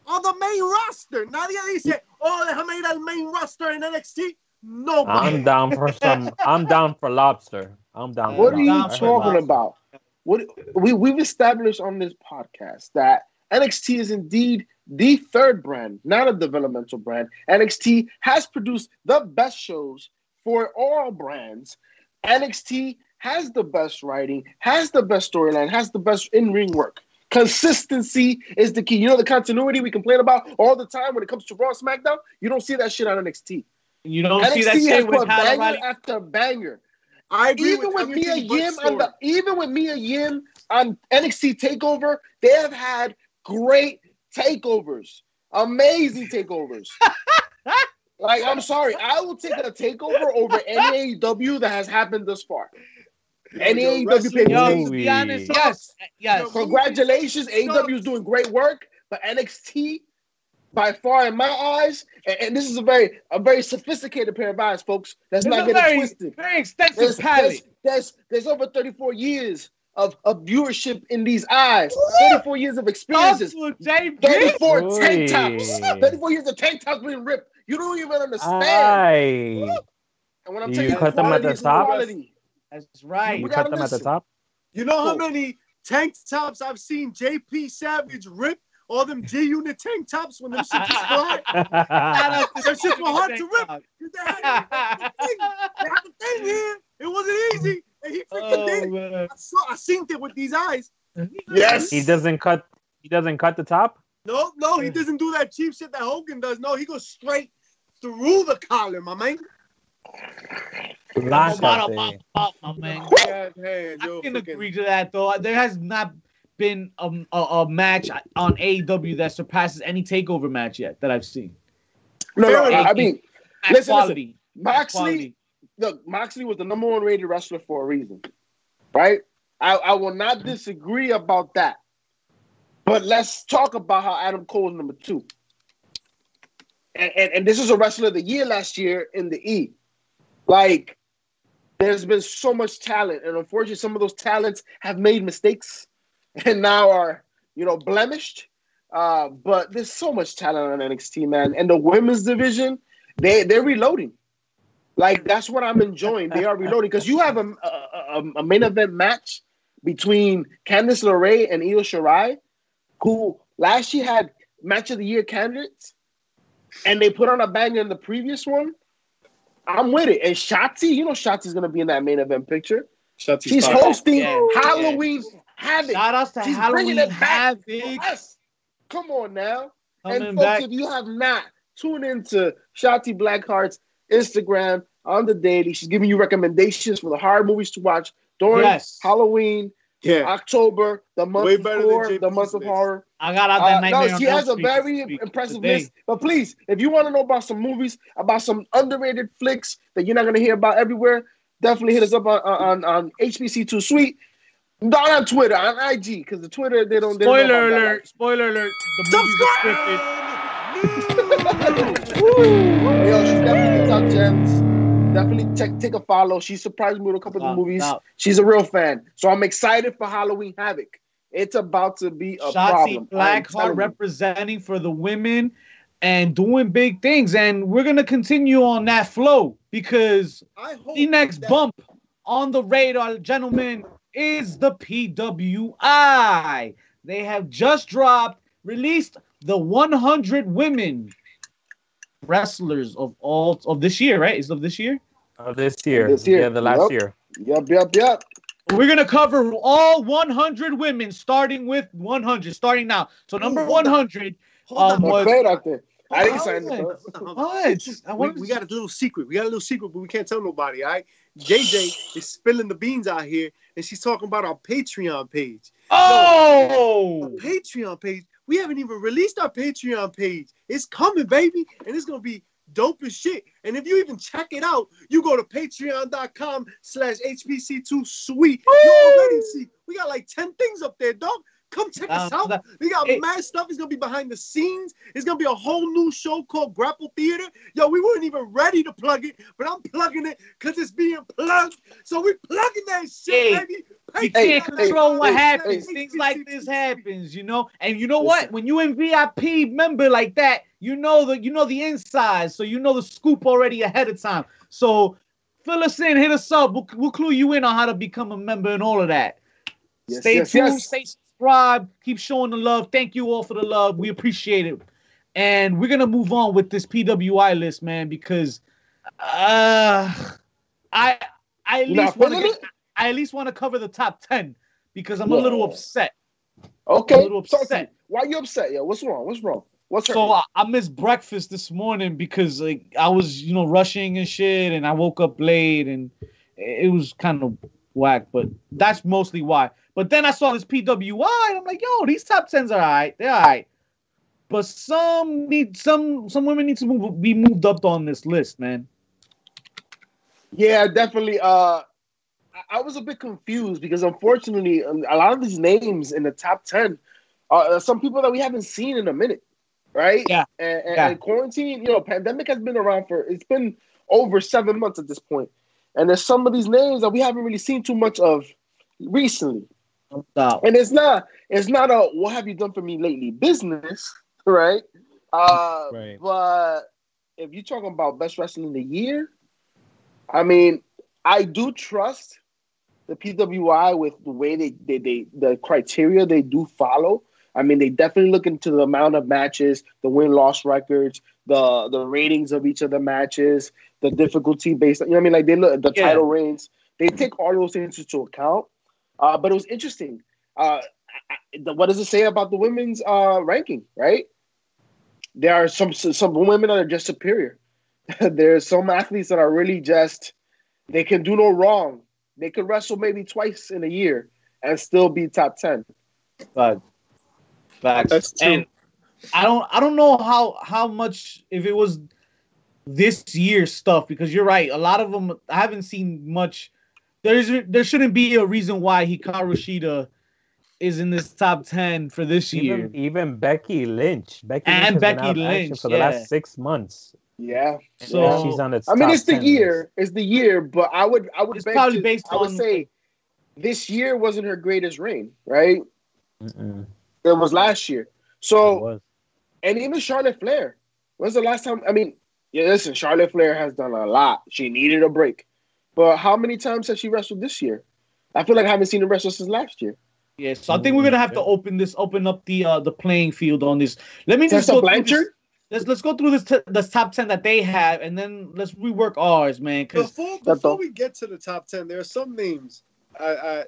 S4: on the main roster. Nadie dice, oh, déjame ir al main roster in NXT. No,
S3: I'm down for some. I'm down for lobster. I'm down.
S2: What
S3: for
S2: are you
S3: lobster.
S1: for
S2: talking
S1: lobster.
S2: about? What we we've established on this podcast that NXT is indeed the third brand, not a developmental brand. NXT has produced the best shows for all brands. NXT has the best writing, has the best storyline, has the best in-ring work. Consistency is the key. You know the continuity we complain about all the time when it comes to Raw, SmackDown. You don't see that shit on NXT.
S1: You don't see that
S2: NXT
S1: shit with
S2: banger after banger
S4: I agree
S2: even with, Mia Yim on the even with Mia Yim on NXT Takeover, they have had great takeovers, amazing takeovers. like I'm sorry, I will take a takeover over any AEW that has happened thus far. Any
S4: Yo,
S2: AEW pay-per-view.
S1: to be honest, yes, uh, yes.
S2: Congratulations, AEW is doing great work, but NXT by far in my eyes, and, and this is a very a very sophisticated pair of eyes, folks. Let's not
S1: a
S2: get it
S1: very,
S2: twisted
S1: very extensive
S2: there's,
S1: palette.
S2: there's, there's, there's over 34 years of, of viewership in these eyes, 34 years of experiences,
S1: Also, JP.
S2: 34 tank tops, 34 years of tank tops being ripped. You don't even understand.
S3: Aye.
S2: and when I'm
S3: You
S2: telling you,
S1: cut them at
S2: quality
S3: the top?
S2: quality.
S1: That's right.
S3: You
S2: We
S3: cut
S2: gotta
S3: them at the top.
S4: You know how many tank tops I've seen JP Savage rip? All them G Unit tank tops when them shits was fly.
S1: Shout out to
S4: shit was hard to rip.
S1: Tank
S4: They had, they had a thing. They had a thing here. It wasn't easy. And he freaking oh, did
S1: Oh,
S4: it.
S1: man.
S4: I saw I seen it with these eyes.
S2: Yes.
S3: he doesn't cut. He doesn't cut the top.
S4: No, no, he doesn't do that cheap shit that Hogan does. No, he goes straight through the collar, my man.
S1: Bada,
S3: Lácate.
S1: bada, bada, my man.
S4: Yeah, man,
S1: I can
S4: freaking-
S1: agree to that though. There has not been a, a, a match on AEW that surpasses any takeover match yet that I've seen.
S2: No, no,
S4: Fair
S2: I mean,
S1: At
S2: Listen,
S1: quality. At
S2: Moxley,
S1: quality.
S2: Look, Moxley was the number one rated wrestler for a reason, right? I, I will not disagree about that. But let's talk about how Adam Cole is number two. And, and, and this is a wrestler of the year last year in the E. Like, there's been so much talent, and unfortunately, some of those talents have made mistakes and now are, you know, blemished. Uh, but there's so much talent on NXT, man. And the women's division, they they're reloading. Like that's what I'm enjoying. They are reloading because you have a, a, a, a main event match between Candice LeRae and Io Shirai, who last year had match of the year candidates, and they put on a banger in the previous one. I'm with it. And Shotzi, you know Shotzi's gonna be in that main event picture.
S4: Shut your
S2: She's
S4: mouth.
S2: hosting
S1: Yeah,
S2: Halloween Havoc.
S1: Shout outs to
S2: She's
S1: Halloween
S2: bringing it back
S1: Havoc.
S2: Come on now.
S1: coming
S2: and folks,
S1: back.
S2: if you have not tuned into Shotzi Blackheart's Instagram on the daily, she's giving you recommendations for the horror movies to watch during
S1: Yes.
S2: Halloween,
S4: Yeah.
S2: October, the month
S4: Way
S2: before, the month of
S4: list.
S2: horror.
S1: I got out that
S2: Uh,
S1: nightmare.
S2: no, she
S1: Elm
S2: has a very impressive
S1: today.
S2: list. But please, if you want to know about some movies, about some underrated flicks that you're not going to hear about everywhere, definitely hit us up on on, on HPC Too Sweet. Not on Twitter, on IG, because the Twitter they don't. They don't know
S1: Spoiler
S2: that
S1: alert! Spoiler alert! The movie's scripted.
S2: Yo, she's definitely top gems. Definitely check, take a follow. She surprised me with a couple of the movies.
S1: now,
S2: She's a real fan, so I'm excited for Halloween Havoc. It's about to be a
S1: Shotzi
S2: problem.
S1: Blackheart representing for the women and doing big things, and we're gonna continue on that flow because the next
S4: that-
S1: bump on the radar, gentlemen, is the PWI. They have just dropped, released the 100 women wrestlers of all of this year, right? Is of this year?
S3: Of this year.
S2: This year,
S3: Yeah, the last
S2: yep.
S3: year.
S2: Yep, yep, yep.
S1: We're gonna cover all 100 women, starting with 100, starting now. So number
S4: Ooh,
S1: 100.
S4: Hold
S1: Um,
S4: on,
S1: what-
S2: What's great out there? I didn't sign
S1: on.
S2: the
S4: hold on, hold.
S1: What? I
S4: We, we got a little secret. We got a little secret, but we can't tell nobody. All right. JJ is spilling the beans out here, and she's talking about our Patreon page.
S1: Oh,
S4: Our Patreon page. We haven't even released our Patreon page. It's coming, baby, and it's gonna be dope as shit. And if you even check it out, you go to patreon.com slash HPC Too Sweet. You already see we got like 10 things up there, dog. Come check us
S1: Um,
S4: out. We got
S1: it-
S4: mad stuff. It's gonna be behind the scenes. It's gonna be a whole new show called Grapple Theater. Yo, we weren't even ready to plug it, but I'm plugging it because it's being plugged. So we're plugging that shit,
S1: Hey,
S4: baby.
S1: you
S2: Hey,
S1: can't control
S2: hey,
S1: what happens. Things like this happens, you know. And you know what? When you in VIP member like that, you know the you know the inside, so you know the scoop already ahead of time. So fill us in, hit us up. We'll, we'll clue you in on how to become a member and all of that.
S2: Yes,
S1: stay
S2: yes,
S1: tuned,
S2: yes.
S1: stay subscribed, keep showing the love. Thank you all for the love. We appreciate it. And we're gonna move on with this PWI list, man, because uh I I at least want to I at least want to cover the top 10 because I'm
S2: Yeah.
S1: a little upset.
S2: Okay.
S1: a little upset.
S2: Why you upset? Yo, what's wrong? What's wrong? What's
S1: So? I, I missed breakfast this morning because like I was, you know, rushing and shit, and I woke up late, and it was kind of whack. But that's mostly why. But then I saw this PWI, and I'm like, yo, these top tens are alright. They're alright. But some need some some women need to move, be moved up on this list, man.
S2: Yeah, definitely. Uh, I, I was a bit confused because unfortunately, um, a lot of these names in the top ten are some people that we haven't seen in a minute, right?
S1: Yeah.
S2: And, and,
S1: Yeah.
S2: and quarantine, you know, pandemic has been around for it's been over seven months at this point, and there's some of these names that we haven't really seen too much of recently.
S1: No.
S2: And it's not it's not a what have you done for me lately business, right? Uh,
S3: Right.
S2: But if you're talking about best wrestling of the year, I mean, I do trust the PWI with the way they, they, they the criteria they do follow. I mean, they definitely look into the amount of matches, the win loss records, the the ratings of each of the matches, the difficulty based. You know what I mean? Like they look at the
S1: Yeah.
S2: title reigns. They take all those things into account. Uh, but it was interesting. Uh, I- I- the, what does it say about the women's uh, ranking? Right? There are some some women that are just superior. There's some athletes that are really just they can do no wrong. They could wrestle maybe twice in a year and still be top ten.
S1: Facts. Facts.
S4: That's true.
S1: And I don't I don't know how how much if it was this year's stuff because you're right. A lot of them I haven't seen much. There's there shouldn't be a reason why Hikaru Shida is in this top ten for this year.
S3: Even, even Becky Lynch. Becky
S1: And
S3: Lynch
S1: Becky
S3: out of action
S1: Lynch,
S3: for the
S1: yeah.
S3: last six months.
S2: Yeah.
S1: So
S3: Yeah, she's on its
S2: I mean, it's the year.
S3: list.
S2: It's the year, but I would I would
S1: It's
S2: beg
S1: probably
S2: to-
S1: based
S2: I would
S1: on-
S2: say this year wasn't her greatest reign, right?
S3: Mm-mm.
S2: It was last year. So and even Charlotte Flair. When's the last time? I mean, yeah, listen, Charlotte Flair has done a lot. She needed a break. But how many times has she wrestled this year? I feel like I haven't seen her wrestle since last year.
S1: yeah, so I think we're gonna have to open this, open up the uh the playing field on this. Let me just go through this-
S2: Blanchard?
S1: Let's let's go through this t- this top ten that they have, and then let's rework ours, man. Because
S4: Before before we get to the top ten, there are some names I, I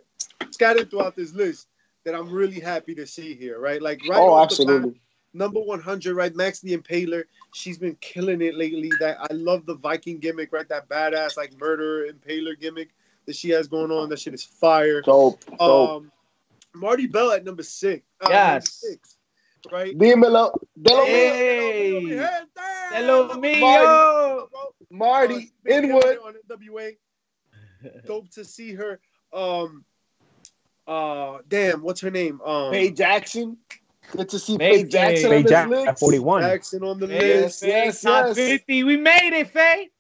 S4: scattered throughout this list that I'm really happy to see here. Right, like right
S2: oh,
S4: off the bat, number 100, right? Max the Impaler. She's been killing it lately. That I love the Viking gimmick, right? That badass like murderer Impaler gimmick that she has going on. That shit is fire.
S2: Dope. Dope.
S4: Um, Marti Belle at number six. Uh,
S1: Yes.
S4: 96, right?
S2: Dímelo. Delo
S1: Hey.
S2: mío.
S1: hello,
S2: Marty.
S1: me.
S2: Marty
S4: Uh,
S2: Inwood.
S4: on NWA. Dope to see her. Um, uh, damn, what's her name? Um,
S2: Faye Jackson. Good to see
S1: Faye-
S2: Faye Jackson
S3: Faye
S2: on this
S3: Jack
S2: list.
S3: at 41.
S4: Jackson on the
S1: Hey,
S4: list.
S2: yes,
S1: top
S2: yes.
S1: 50. We made it, Faye.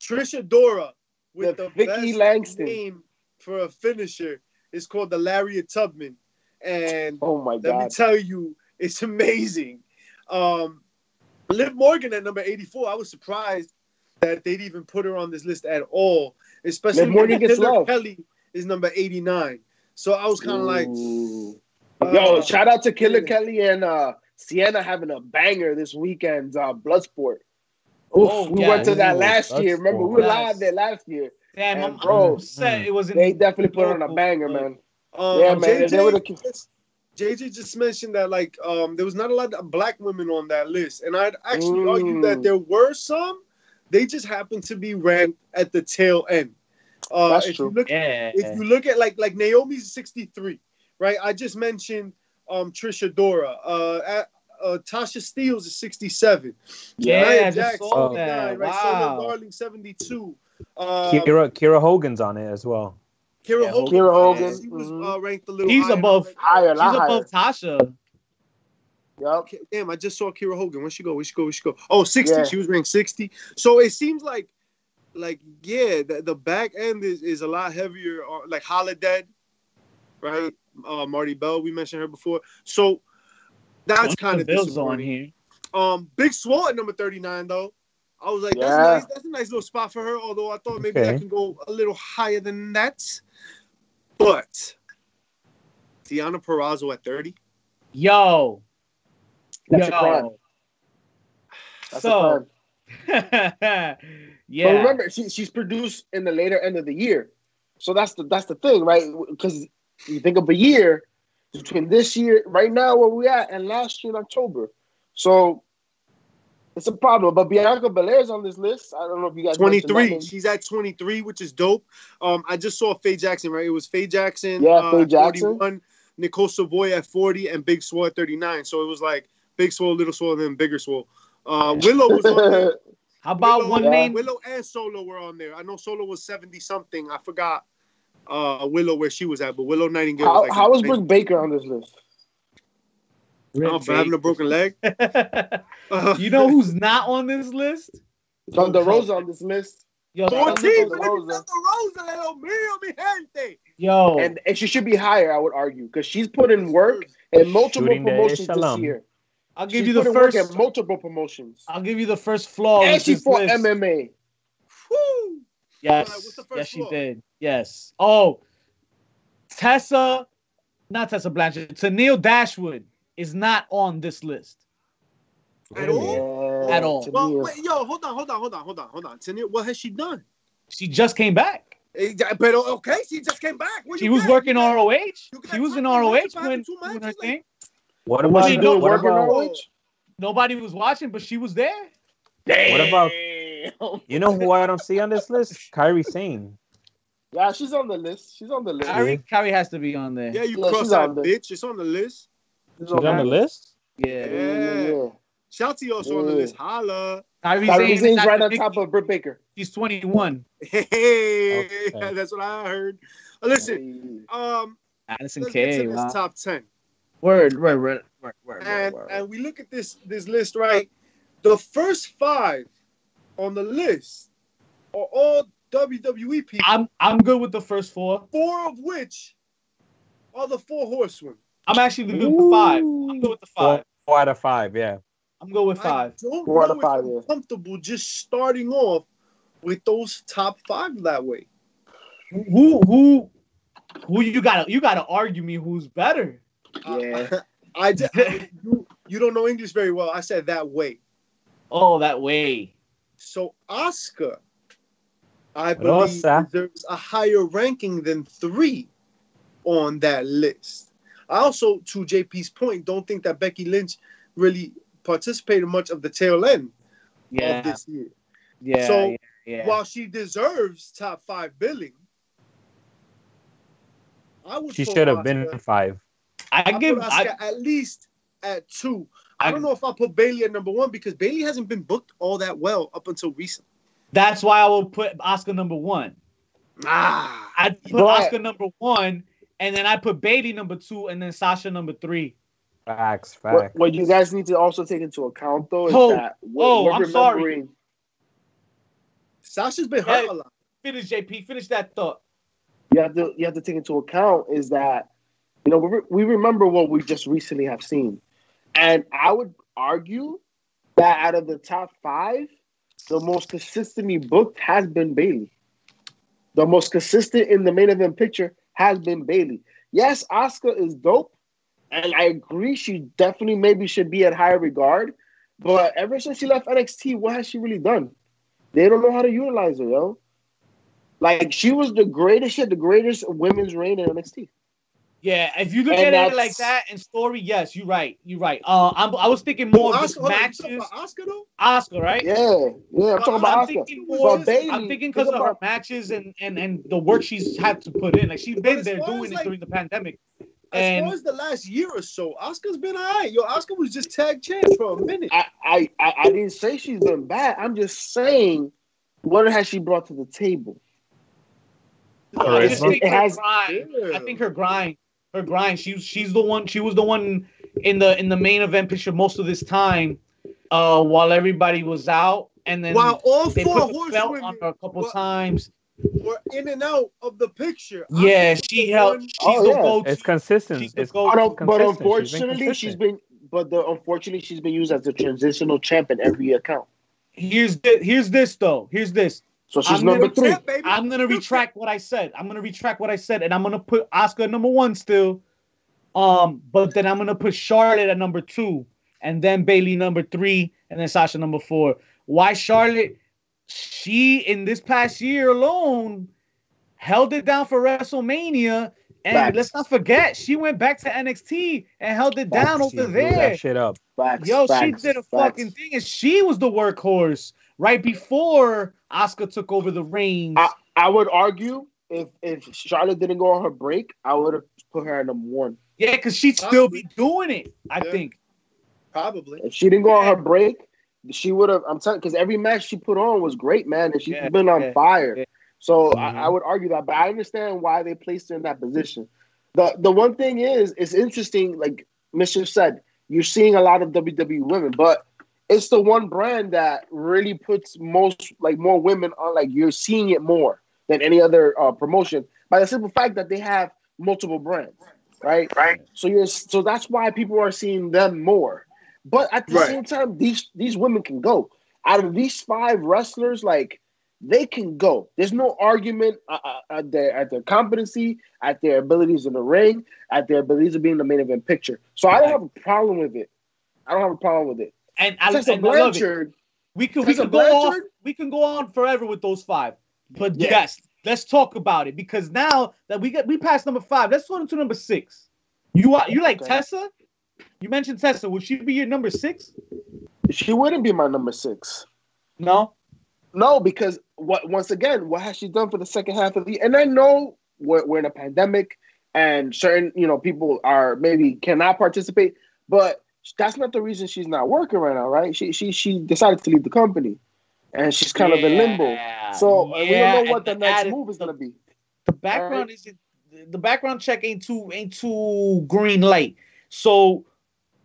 S4: Trish Adora with
S2: The
S4: the,
S2: Vicky
S4: best
S2: Langston.
S4: name for a finisher is called the Lariat Tubman, and
S2: Oh my god,
S4: let me tell you, it's amazing. Um, Liv Morgan at number 84. I was surprised that they'd even put her on this list at all, especially
S2: Liv Morgan
S4: when
S2: gets
S4: Killer
S2: love.
S4: Kelly is number 89. So I was kind of like, uh,
S2: Yo, shout out to Killer
S4: yeah.
S2: Kelly and uh Sienna having a banger this weekend, uh Bloodsport. Oof,
S1: Oh,
S2: we
S1: yeah.
S2: went to that last
S3: that's
S2: year. Remember, we were
S1: cool.
S2: live there last year.
S1: Damn,
S2: And
S1: I'm,
S2: bro,
S1: I'm upset. It was
S2: They definitely put on a banger, man.
S4: Um,
S2: Yeah, man,
S4: JJ,
S2: they
S4: just, JJ just mentioned that like um there was not a lot of black women on that list, and I'd actually argue
S2: Mm.
S4: that there were some. They just happened to be ranked at the tail end. Uh,
S2: That's
S4: if
S2: true.
S4: You look,
S1: Yeah.
S4: If you look at like like Naomi's 63, right? I just mentioned um Trish Adora. Uh, at, uh Tasha Steelz is 67.
S1: Yeah,
S4: Nia
S1: I just
S4: Jax,
S1: saw
S4: 79,
S1: that.
S4: Right?
S1: Wow.
S4: Solo Darling 72. Uh,
S3: Kira Kiera Hogan's on it as well.
S4: Kira
S1: Yeah,
S4: Hogan. Kiera
S2: Hogan,
S4: She was
S2: mhm.
S4: uh, ranked a little.
S1: He's
S4: higher.
S1: above-
S2: Higher,
S1: She's
S2: higher.
S1: above Tasha.
S2: Yep.
S4: Okay, Damn, I just saw Kiera Hogan. Where she go? Where she go? Where she go? Oh, 60.
S2: Yeah.
S4: She was ranked 60. So it seems like, like, yeah, the, the back end is, is a lot heavier. Like Holiday, right? Uh, Marti Belle, we mentioned her before. So that's kind of
S1: Bills on here.
S4: Um, Big Swole at number 39, though. I was like, that's nice. That's a nice little spot for her. Although I thought maybe that
S3: Okay.
S4: can go a little higher than that. But Deonna Purrazzo at 30.
S1: Yo.
S2: That's a crime.
S1: Yo.
S2: That's a
S1: So,
S2: crime.
S1: yeah.
S2: But remember, she, she's produced in the later end of the year, so that's the that's the thing, right? Because you think of a year between this year, right now, where we at, and last year in October, so it's a problem. But Bianca Belair's on this list. I don't know if you guys
S4: 23. She's at 23, which is dope. Um, I just saw Faye Jackson, right? It was Faye Jackson,
S2: Yeah,
S4: uh,
S2: Faye Jackson.
S4: 41, Nicole Savoy at 40, and Big Swole at 39. So it was like Big Swole, Little Swole, and then Bigger Swole. Uh, Willow was on there.
S1: How about
S4: Willow,
S1: one
S2: Yeah.
S1: name?
S4: Willow and Solo were on there. I know Solo was 70 something. I forgot uh, Willow where she was at, but Willow Nightingale
S2: how
S4: was like
S2: how was Britt Baker on this list?
S4: Oh, for having a broken leg.
S1: You know who's not on this list?
S2: Thunder Rosa on this list,
S1: Yo,
S4: 14,
S2: Thunder Rosa.
S4: Thunder Rosa, mío, mi gente.
S1: yo,
S2: and and she should be higher. I would argue because she's put in work and multiple
S3: Shooting
S2: promotions this year.
S1: I'll give
S2: She's
S1: you the
S2: put work
S1: first.
S2: multiple promotions,
S1: I'll give you the first flaw.
S2: and she
S1: this
S2: fought
S1: list.
S2: MMA.
S4: Woo.
S1: Yes,
S4: Alright, what's the first
S1: yes, she did. Yes. Oh, Tessa, not Tessa Blanchard. Tennille Dashwood is not on this list.
S4: At all?
S2: Yeah,
S1: At all.
S2: to
S4: Well, wait, yo, hold on, hold on, hold on, hold on, hold on. Tanya, what has she done?
S1: She just came back.
S4: Eh, But okay, she just came back. Where
S1: She was
S4: got?
S1: working
S4: You
S1: ROH. She was in ROH
S4: when, about
S1: doing,
S4: the two
S1: doing her
S4: matches, like-
S1: thing.
S3: What
S2: was
S3: about
S2: she
S1: know,
S2: doing
S3: what
S2: work in
S3: about
S2: ROH?
S1: Nobody was watching, but she was there.
S3: what about you know who I don't see on this list? Kairi Sane.
S2: Yeah, she's on the list. She's on the list.
S1: Carrie, Carrie has to be on there.
S4: Yeah, you
S2: Yeah,
S4: cross
S2: she's
S4: that bitch. It's on the list.
S2: She's
S3: She's on the list.
S1: Yeah.
S2: Yeah, yeah, yeah.
S4: Shouty also on the list. Holla.
S1: Kyrie
S2: Kairi
S1: Sane
S2: Zane's
S1: is
S2: right on top of Britt Baker.
S1: She's 21.
S4: Hey,
S3: Okay.
S4: that's what I heard. Listen, um,
S1: Addison
S4: let's get
S1: K.
S4: to this
S1: Wow.
S4: top ten,
S1: Word, word, word, word, word,
S4: and
S1: word, word.
S4: and we look at this this list right. The first five on the list are all WWE people.
S1: I'm I'm good with the first four.
S4: four of which are the four horsemen.
S1: I'm actually good with the five. I'm good with the five.
S3: four out of five. Yeah.
S1: I'm good with five.
S4: I don't
S2: Four out
S4: know
S2: of
S4: if
S2: five,
S4: I'm
S2: yeah.
S4: comfortable just starting off with those top five that way.
S1: Who who who you gotta you gotta argue me who's better?
S2: Uh, yeah.
S4: I, just, you, you don't know English very well. I said that way.
S1: Oh, that way.
S4: So Asuka, I believe,
S3: Rosa.
S4: deserves a higher ranking than three on that list. I also, to JP's point, don't think that Becky Lynch really participated much of the tail end
S1: Yeah,
S4: of this year.
S1: yeah,
S4: So,
S1: yeah, yeah.
S4: While she deserves top five billing, I would.
S3: She should have been five.
S1: I
S4: I
S1: give I,
S4: Asuka at least at two. I,
S1: I-
S4: don't know if I put Bayley at number one because Bayley hasn't been booked all that well up until recently.
S1: that's why I will put Asuka number one.
S4: Ah,
S1: I put
S2: But-
S1: Asuka number one, and then I put Bayley number two, and then Sasha number three.
S3: Facts. Facts.
S2: what you guys need to also take into account though is
S1: Oh,
S2: that we're,
S1: oh,
S2: we're
S1: I'm sorry.
S4: Sasha's been hurt
S1: Hey.
S4: a lot.
S1: Finish, JP. Finish that thought.
S2: you have to you have to take into account is that you know we, re- we remember what we just recently have seen, and I would argue that out of the top five, the most consistently booked has been Bayley. The most consistent in the main event picture has been Bayley. Yes, Asuka is dope, and I agree she definitely maybe should be at higher regard, But ever since she left NXT, what has she really done? They don't know how to utilize her, yo. Like she was the greatest, she had the greatest women's reign in NXT.
S1: Yeah, if you look
S2: And
S1: at it like that and story, yes, you're right. You're right. Uh, I'm, I was thinking more of just
S4: Asuka, hold on, you talking
S1: matches.
S4: about Asuka though?
S1: Asuka, right?
S2: Yeah, yeah. I'm talking about
S1: I'm
S2: Asuka.
S1: thinking
S2: But
S1: more.
S2: Bayley,
S1: I'm thinking because of her matches and, and and the work she's had to put in. Like she's been there doing
S4: as,
S1: it during the pandemic.
S4: As
S1: And-
S4: far as the last year or so, Asuka's been alright. Yo, Asuka was just tag champ for a minute.
S2: I, I, I, I didn't say she's been bad. I'm just saying, what has she brought to the table?
S1: I
S3: Charisma.
S1: think
S2: It
S1: her
S2: has-
S1: grind.
S4: Yeah.
S1: I think her grind, her grind. She was she's the one. She was the one in the in the main event picture most of this time, uh, while everybody was out, and then
S4: While all
S1: they
S4: four
S1: put the belt on
S4: horsewomen
S1: her a couple
S4: Well,
S1: times.
S4: were in and out of the picture.
S1: Yeah,
S4: Asuka's
S1: she
S4: the
S1: held.
S4: one-
S1: She's
S2: Oh,
S1: the
S2: yeah.
S1: go-to.
S3: It's consistent.
S1: She's the
S3: It's
S1: go-
S2: But, but
S3: consistent.
S2: unfortunately, she's been, but the unfortunately she's been used as the transitional champ in every account.
S1: Here's the, here's this though. Here's this.
S2: So she's
S1: I'm
S2: number
S1: gonna-
S2: three.
S4: Champ.
S1: I'm gonna retract what I said. I'm gonna retract what I said, and I'm gonna put Asuka number one still. Um, but then I'm gonna put Charlotte at number two, and then Bayley number three, and then Sasha number four. Why Charlotte? She in this past year alone held it down for WrestleMania, and
S2: Facts.
S1: let's not forget she went back to NXT and held it down over
S3: Blew
S1: there.
S3: that shit up.
S2: Facts,
S1: Yo, she did a
S2: facts.
S1: fucking thing, and she was the workhorse right before Asuka took over the reins.
S2: I, I would argue if if Charlotte didn't go on her break, I would have put her at number one.
S1: yeah, because she'd still be doing it. I
S4: Yeah.
S1: think.
S4: Probably.
S2: If she didn't go on her break, she would have. I'm telling because every match she put on was great, man, and she's
S1: Yeah,
S2: been on
S1: yeah,
S2: fire.
S1: yeah.
S2: So
S3: Mhm.
S2: I, I would argue that, but I understand why they placed her in that position. the The one thing is, it's interesting. Like Mister said, you're seeing a lot of WWE women, but it's the one brand that really puts most, like, more women on. Like you're seeing it more than any other uh, promotion by the simple fact that they have multiple brands, right?
S5: Right.
S2: So you're so that's why people are seeing them more. But at the
S4: Right.
S2: same time, these these women can go. Out of these five wrestlers, like they can go. There's no argument uh, uh, at their at their competency, at their abilities in the ring, at their abilities of being the main event picture. So I don't have a problem with it. I don't have a problem with it.
S1: And I, and I love it. We can we can go off.
S2: Blanchard?
S1: We can go on forever with those five. But
S2: Yeah.
S1: yes, let's talk about it because now that we get we passed number five, let's go into number six. You are you like
S2: Okay.
S1: Tessa? You mentioned Tessa. Would she be your number six?
S2: she wouldn't be my number six.
S1: No.
S2: No, because what once again, what has she done for the second half of the? And I know we're, we're in a pandemic, and certain you know people are maybe cannot participate, but that's not the reason she's not working right now, right? She she she decided to leave the company, and she's kind of in limbo. So uh, we don't know what
S1: and
S2: the next
S1: atti-
S2: move is gonna be.
S1: The background isn't the background check ain't too ain't too green light. So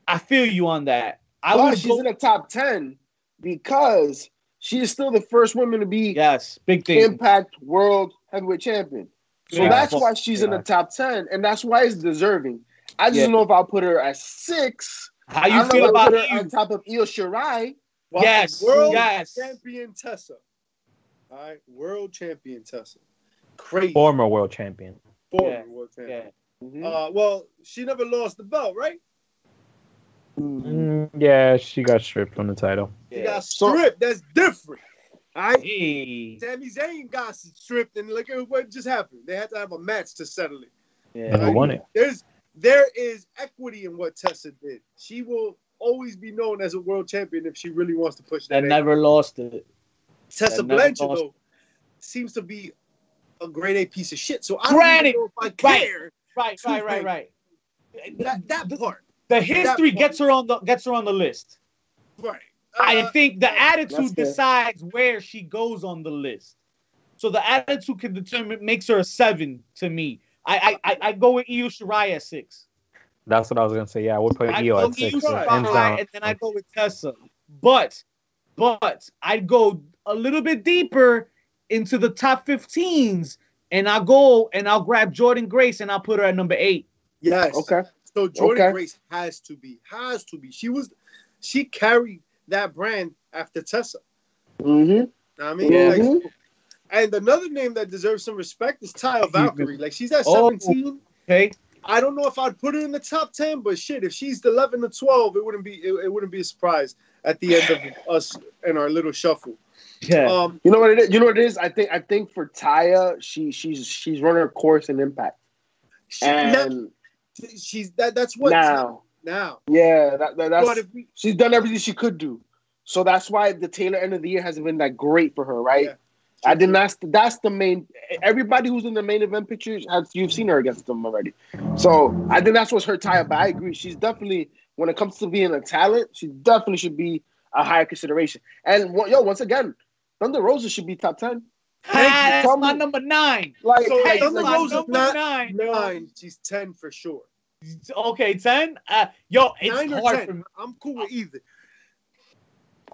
S1: I feel you on that. I
S2: but she's
S1: go,
S2: in the top ten because she is still the first woman to be
S1: yes, big thing.
S2: Impact World Heavyweight Champion. So
S1: Yeah.
S2: that's why she's in the top ten, and that's why it's deserving. I just
S1: Yeah.
S2: don't know if I'll put her at six.
S1: How you
S2: don't
S1: feel
S2: know
S1: about
S2: put her on top of Io Shirai.
S4: Wow.
S1: Yes,
S4: World
S1: yes.
S4: champion Tessa. All right, world champion Tessa. Crazy.
S3: Former world champion.
S4: Former
S1: Yeah,
S4: world champion.
S1: Yeah.
S2: Mhm.
S4: Uh, well, she never lost the belt, right?
S3: Mm, yeah, she got stripped from the title.
S4: She
S1: Yeah.
S4: got stripped. That's different. All right.
S1: Hey.
S4: Sami Zayn got stripped, and look at what just happened. They had to have a match to settle it.
S1: Yeah.
S3: Never won it.
S4: There's there is equity in what Tessa did. She will always be known as a world champion if she really wants to push that.
S1: That never lost it.
S4: Tessa Blanchard
S1: lost-
S4: though seems to be a grade A piece of shit. So I don't know if I
S1: right.
S4: care.
S1: Right, right, right,
S4: thing.
S1: right.
S4: That that part.
S1: The history
S4: part.
S1: gets her on the gets her on the list.
S4: Right.
S1: I
S4: Uh,
S1: think the attitude decides where she goes on the list. So the attitude can determine makes her a seven to me. I I I, I go with Io Shirai at six.
S3: That's what I was gonna say. Yeah, I would put
S1: I
S3: Io
S1: go
S3: at six.
S1: Io Shirai,
S3: down.
S1: and then I go with Tessa. But but I'd go a little bit deeper into the top 15s, and I'll go and I'll grab Jordynne Grace and I'll put her at number eight.
S4: yes.
S2: Okay.
S4: So Jordan
S2: Okay.
S4: Grace has to be, has to be. She was, she carried that brand after Tessa.
S2: Mm-hmm.
S4: I mean,
S2: Mhm.
S4: Like, and another name that deserves some respect is Taya Valkyrie. Like she's at
S1: Oh.
S4: 17.
S1: Okay.
S4: I don't know if I'd put her in the top ten, but shit, if she's eleven to twelve, it wouldn't be it, it wouldn't be a surprise at the end of us and our little shuffle.
S1: Yeah.
S4: Um,
S2: You know what it is? You know what it is? I think I think for Taya, she she's she's running her course in impact.
S4: she,
S2: And
S4: she's that. That's what
S2: now,
S4: now.
S2: yeah, that, that- that's
S4: we,
S2: she's done everything she could do. So that's why the Taylor end of the year hasn't been that great for her, right?
S4: Yeah.
S2: I did not. That's the main. Everybody who's in the main event pictures has you've seen her against them already. So I think that's what's her tie up. But I agree. She's definitely when it comes to being a talent, she definitely should be a higher consideration. And yo, once again, Thunder Rosa should be top ten.
S1: Ah, that's
S2: Tell
S1: my number nine.
S2: Like,
S4: So,
S2: like,
S4: Thunder
S2: like-
S1: my
S4: Rosa's
S1: number
S4: not
S1: nine.
S4: nine, she's ten for sure.
S1: Okay, ten. Uh, yo, it's
S4: Nine or
S1: hard
S4: ten.
S1: for me.
S4: I'm cool with either.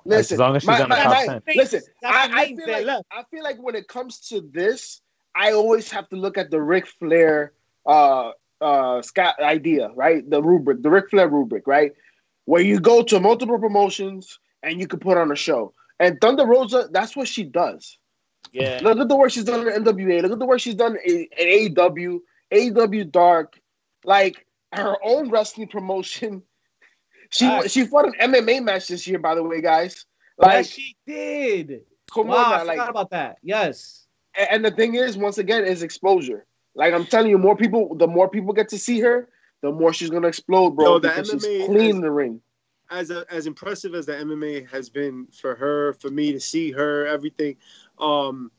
S2: Listen,
S3: As long as she's
S2: my-
S3: on the
S2: my-
S3: top
S2: my-
S3: 10.
S2: Listen, I, I feel like. I feel like when it comes to this, I always have to look at the Ric Flair uh uh Scott idea, right? The rubric, the Ric Flair rubric, right? Where you go to multiple promotions and you can put on a show. And Thunder Rosa, that's what she does.
S1: Yeah.
S2: Look at the work she's done in NWA. Look at the work she's done in, in AEW, AEW Dark, like her own wrestling promotion. She
S1: Facts.
S2: she fought an MMA match this year, by the way, guys.
S1: Like
S2: Like,
S1: she did.
S2: come
S1: wow,
S2: on,
S1: I forgot
S2: like,
S1: about that. Yes.
S2: and and the thing is, once again, is exposure. Like I'm telling you, more people, the more people get to see her, the more she's gonna explode, bro.
S4: Yo, the
S2: because she's clean
S4: has-
S2: in the ring.
S4: as a, as impressive as the MMA has been for her, for me to see her, everything. Um,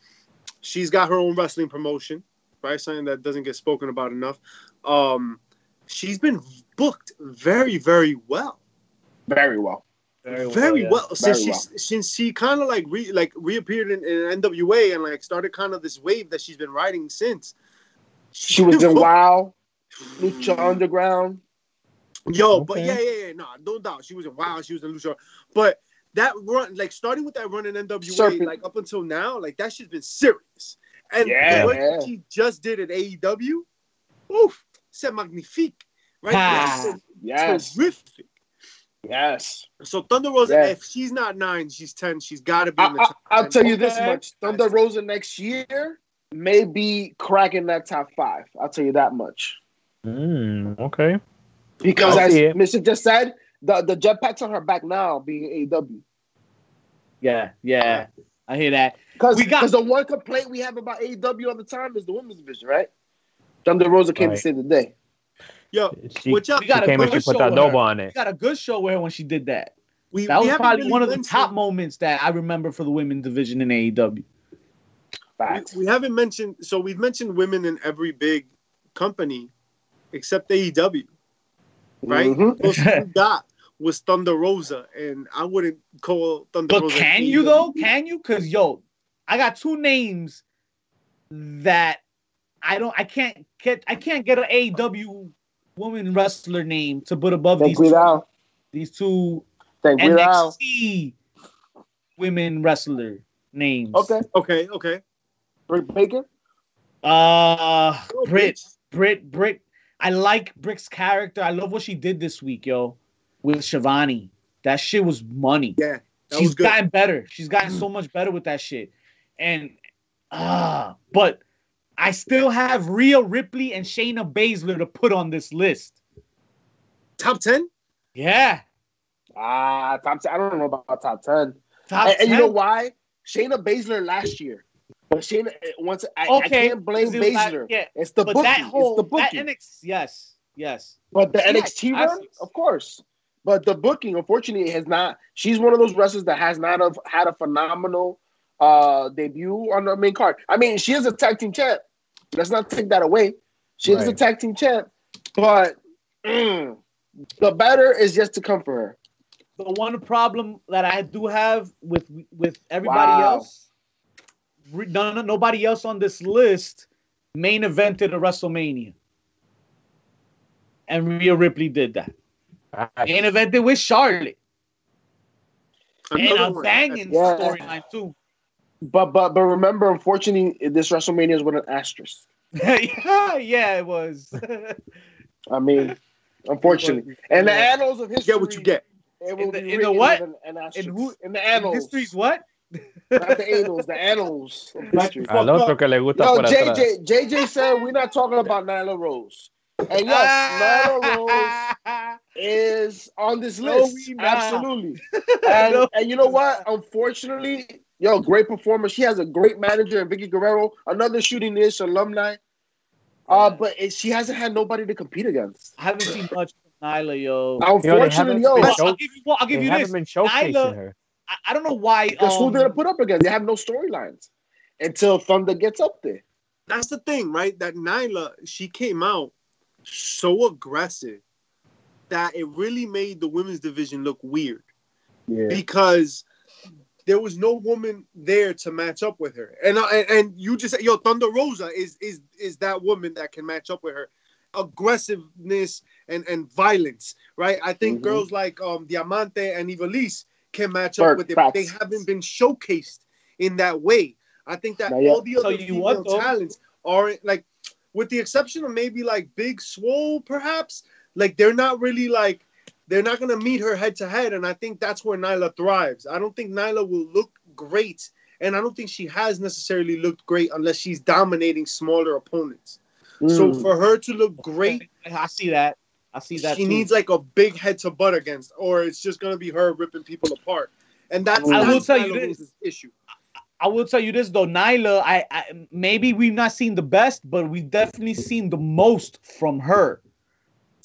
S4: she's got her own wrestling promotion, right? Something that doesn't get spoken about enough. Um, she's been booked very, very well,
S2: Very well.
S4: very,
S1: yeah.
S4: well since
S2: Very
S4: she since she kind of like re, like reappeared in, in NWA and like started kind of this wave that she's been riding since.
S2: She was in WoW, Lucha Underground.
S4: Yo, but yeah, yeah, yeah, no, no doubt. She was in Wow, she was in Lucha. But that run, like starting with that run in NWA,
S2: Serpent.
S4: like up until now, like that shit's been serious. And
S2: Yeah.
S4: what
S2: Yeah.
S4: she just did at AEW, oof, c'est magnifique. Right?
S1: Ah.
S2: Yes,
S4: terrific.
S2: Yes.
S4: So Thunder Rosa,
S2: Yeah.
S4: if she's not nine, she's ten. She's got to be
S2: I,
S4: in the
S2: I,
S4: top.
S2: I'll
S4: 10.
S2: tell you this much: Thunder Rosa next year may be cracking that top five. I'll tell you that much.
S3: Mm, okay.
S2: Because
S3: I
S2: as
S3: see.
S2: Mister just said, the the jetpack's on her back now, being AW.
S1: Yeah, yeah. I hear that.
S2: Because
S1: We got-
S2: the one complaint we have about AW all the time is the women's division, right? Thunder Rosa came
S3: Right.
S2: to save the day.
S4: Yo,
S3: She,
S4: what y'all,
S1: We got
S3: she
S1: a
S3: came and she
S1: good
S3: put
S1: show
S3: that
S1: with her.
S3: dope on
S1: We got a good show with her when she did that.
S4: we,
S1: That
S4: we
S1: was
S4: haven't
S1: probably
S4: really
S1: one of the
S4: mentioned-
S1: top moments that I remember for the women's division in AEW.
S2: Facts.
S4: We, we haven't mentioned, so we've mentioned women in every big company except AEW. right?
S2: Mhm.
S4: Most we got was Thunder Rosa, and I wouldn't call Thunder
S1: But
S4: Rosa.
S1: can you though? Can you? Cause yo, I got two names that I don't. I can't get. I can't get an AEW woman wrestler name to put above
S2: Ten
S1: these two, these two
S2: Ten cuidado.
S1: NXT women wrestler names.
S2: Okay.
S4: Okay, okay.
S2: Britt Baker.
S1: Uh,
S4: Oh,
S1: Brit,
S4: bitch.
S1: Brit, Brit. I like Brick's character. I love what she did this week, yo, with Shivani. That shit was money.
S4: Yeah, that
S1: She's
S4: was good.
S1: gotten better. She's gotten so much better with that shit. And ah, but I still have Rhea Ripley and Shayna Baszler to put on this list.
S4: Top ten.
S1: Yeah.
S2: Ah, top ten. I don't know about top ten.
S1: Top
S2: And, and you know why? Shayna Baszler last year. But Shayna once I,
S1: Okay.
S2: I can't blame
S1: it was like-
S2: Baszler.
S1: yeah,
S2: It's the
S1: but
S2: booking.
S1: that whole
S2: it's the
S1: that
S2: booking.
S1: NXT, yes, yes.
S2: but the
S1: she had
S2: NXT run,
S1: classics.
S2: of course. But the booking, unfortunately, has not. She's one of those wrestlers that has not have had a phenomenal uh debut on the main card. I mean, she is a tag team champ. Let's not take that away. She is a
S3: Right.
S2: tag team champ, but mm, the better is yet to come for her.
S1: The one problem that I do have with with everybody
S2: Wow.
S1: else, re- no, no, nobody else on this list main evented a WrestleMania, and Rhea Ripley did that. Main evented with Charlotte, and
S4: Another
S1: a banging
S2: Yeah.
S1: storyline too.
S2: But but but remember, unfortunately, this WrestleMania is with an asterisk.
S1: yeah, yeah, it was.
S2: I mean, unfortunately, and the annals of history.
S4: Get what you get.
S1: In the-
S2: be
S1: in the what?
S2: with An, an.
S1: In who-
S2: in the annals.
S1: History's what?
S2: Not the annals, the annals of history.
S3: Al otro que le gusta
S2: Yo,
S3: por atrás.
S2: JJ, JJ said we're not talking about Nyla Rose. And yes, Nyla ah! Rose is on this list.
S1: we not.
S2: Absolutely. And,
S1: No.
S2: and you know what? Unfortunately, yo, great performer. She has a great manager in Vickie Guerrero, another shooting ish alumni. Uh, but it, she hasn't had nobody to compete against.
S1: I haven't seen much from Nyla, yo.
S2: Unfortunately,
S3: haven't
S2: yo,
S3: show-
S1: I'll give you, well, I'll give
S3: They
S1: you
S3: haven't
S1: this.
S3: been showcasing
S1: Nyla-
S3: her.
S1: I, I don't know why.
S2: because who
S1: Um,
S2: they're gonna put up against? They have no storylines until Thunder gets up there.
S4: That's the thing, right? That Nyla, she came out so aggressive that it really made the women's division look weird
S2: Yeah.
S4: because there was no woman there to match up with her. And uh, and, and you just yo Thunder Rosa is is is that woman that can match up with her. Aggressiveness and and violence, right? I think
S2: Mhm.
S4: girls like um Diamante and Ivelisse can match up with it, but they haven't been showcased in that way. I think that all the other
S1: you
S4: female
S1: what,
S4: talents aren't like with the exception of maybe like Big Swole, perhaps, like they're not really like they're not gonna meet her head to head, and I think that's where Nyla thrives. I don't think Nyla will look great, and I don't think she has necessarily looked great unless she's dominating smaller opponents. So
S2: Mm.
S4: for her to look great,
S1: I see that. I see that.
S4: she
S1: too.
S4: needs like a big head to butt against, or it's just gonna be her ripping people apart. And that's,
S2: I
S4: that's
S1: will tell you this.
S4: Issue.
S1: I will tell you this though, Nyla. I, I maybe we've not seen the best, but we've definitely seen the most from her.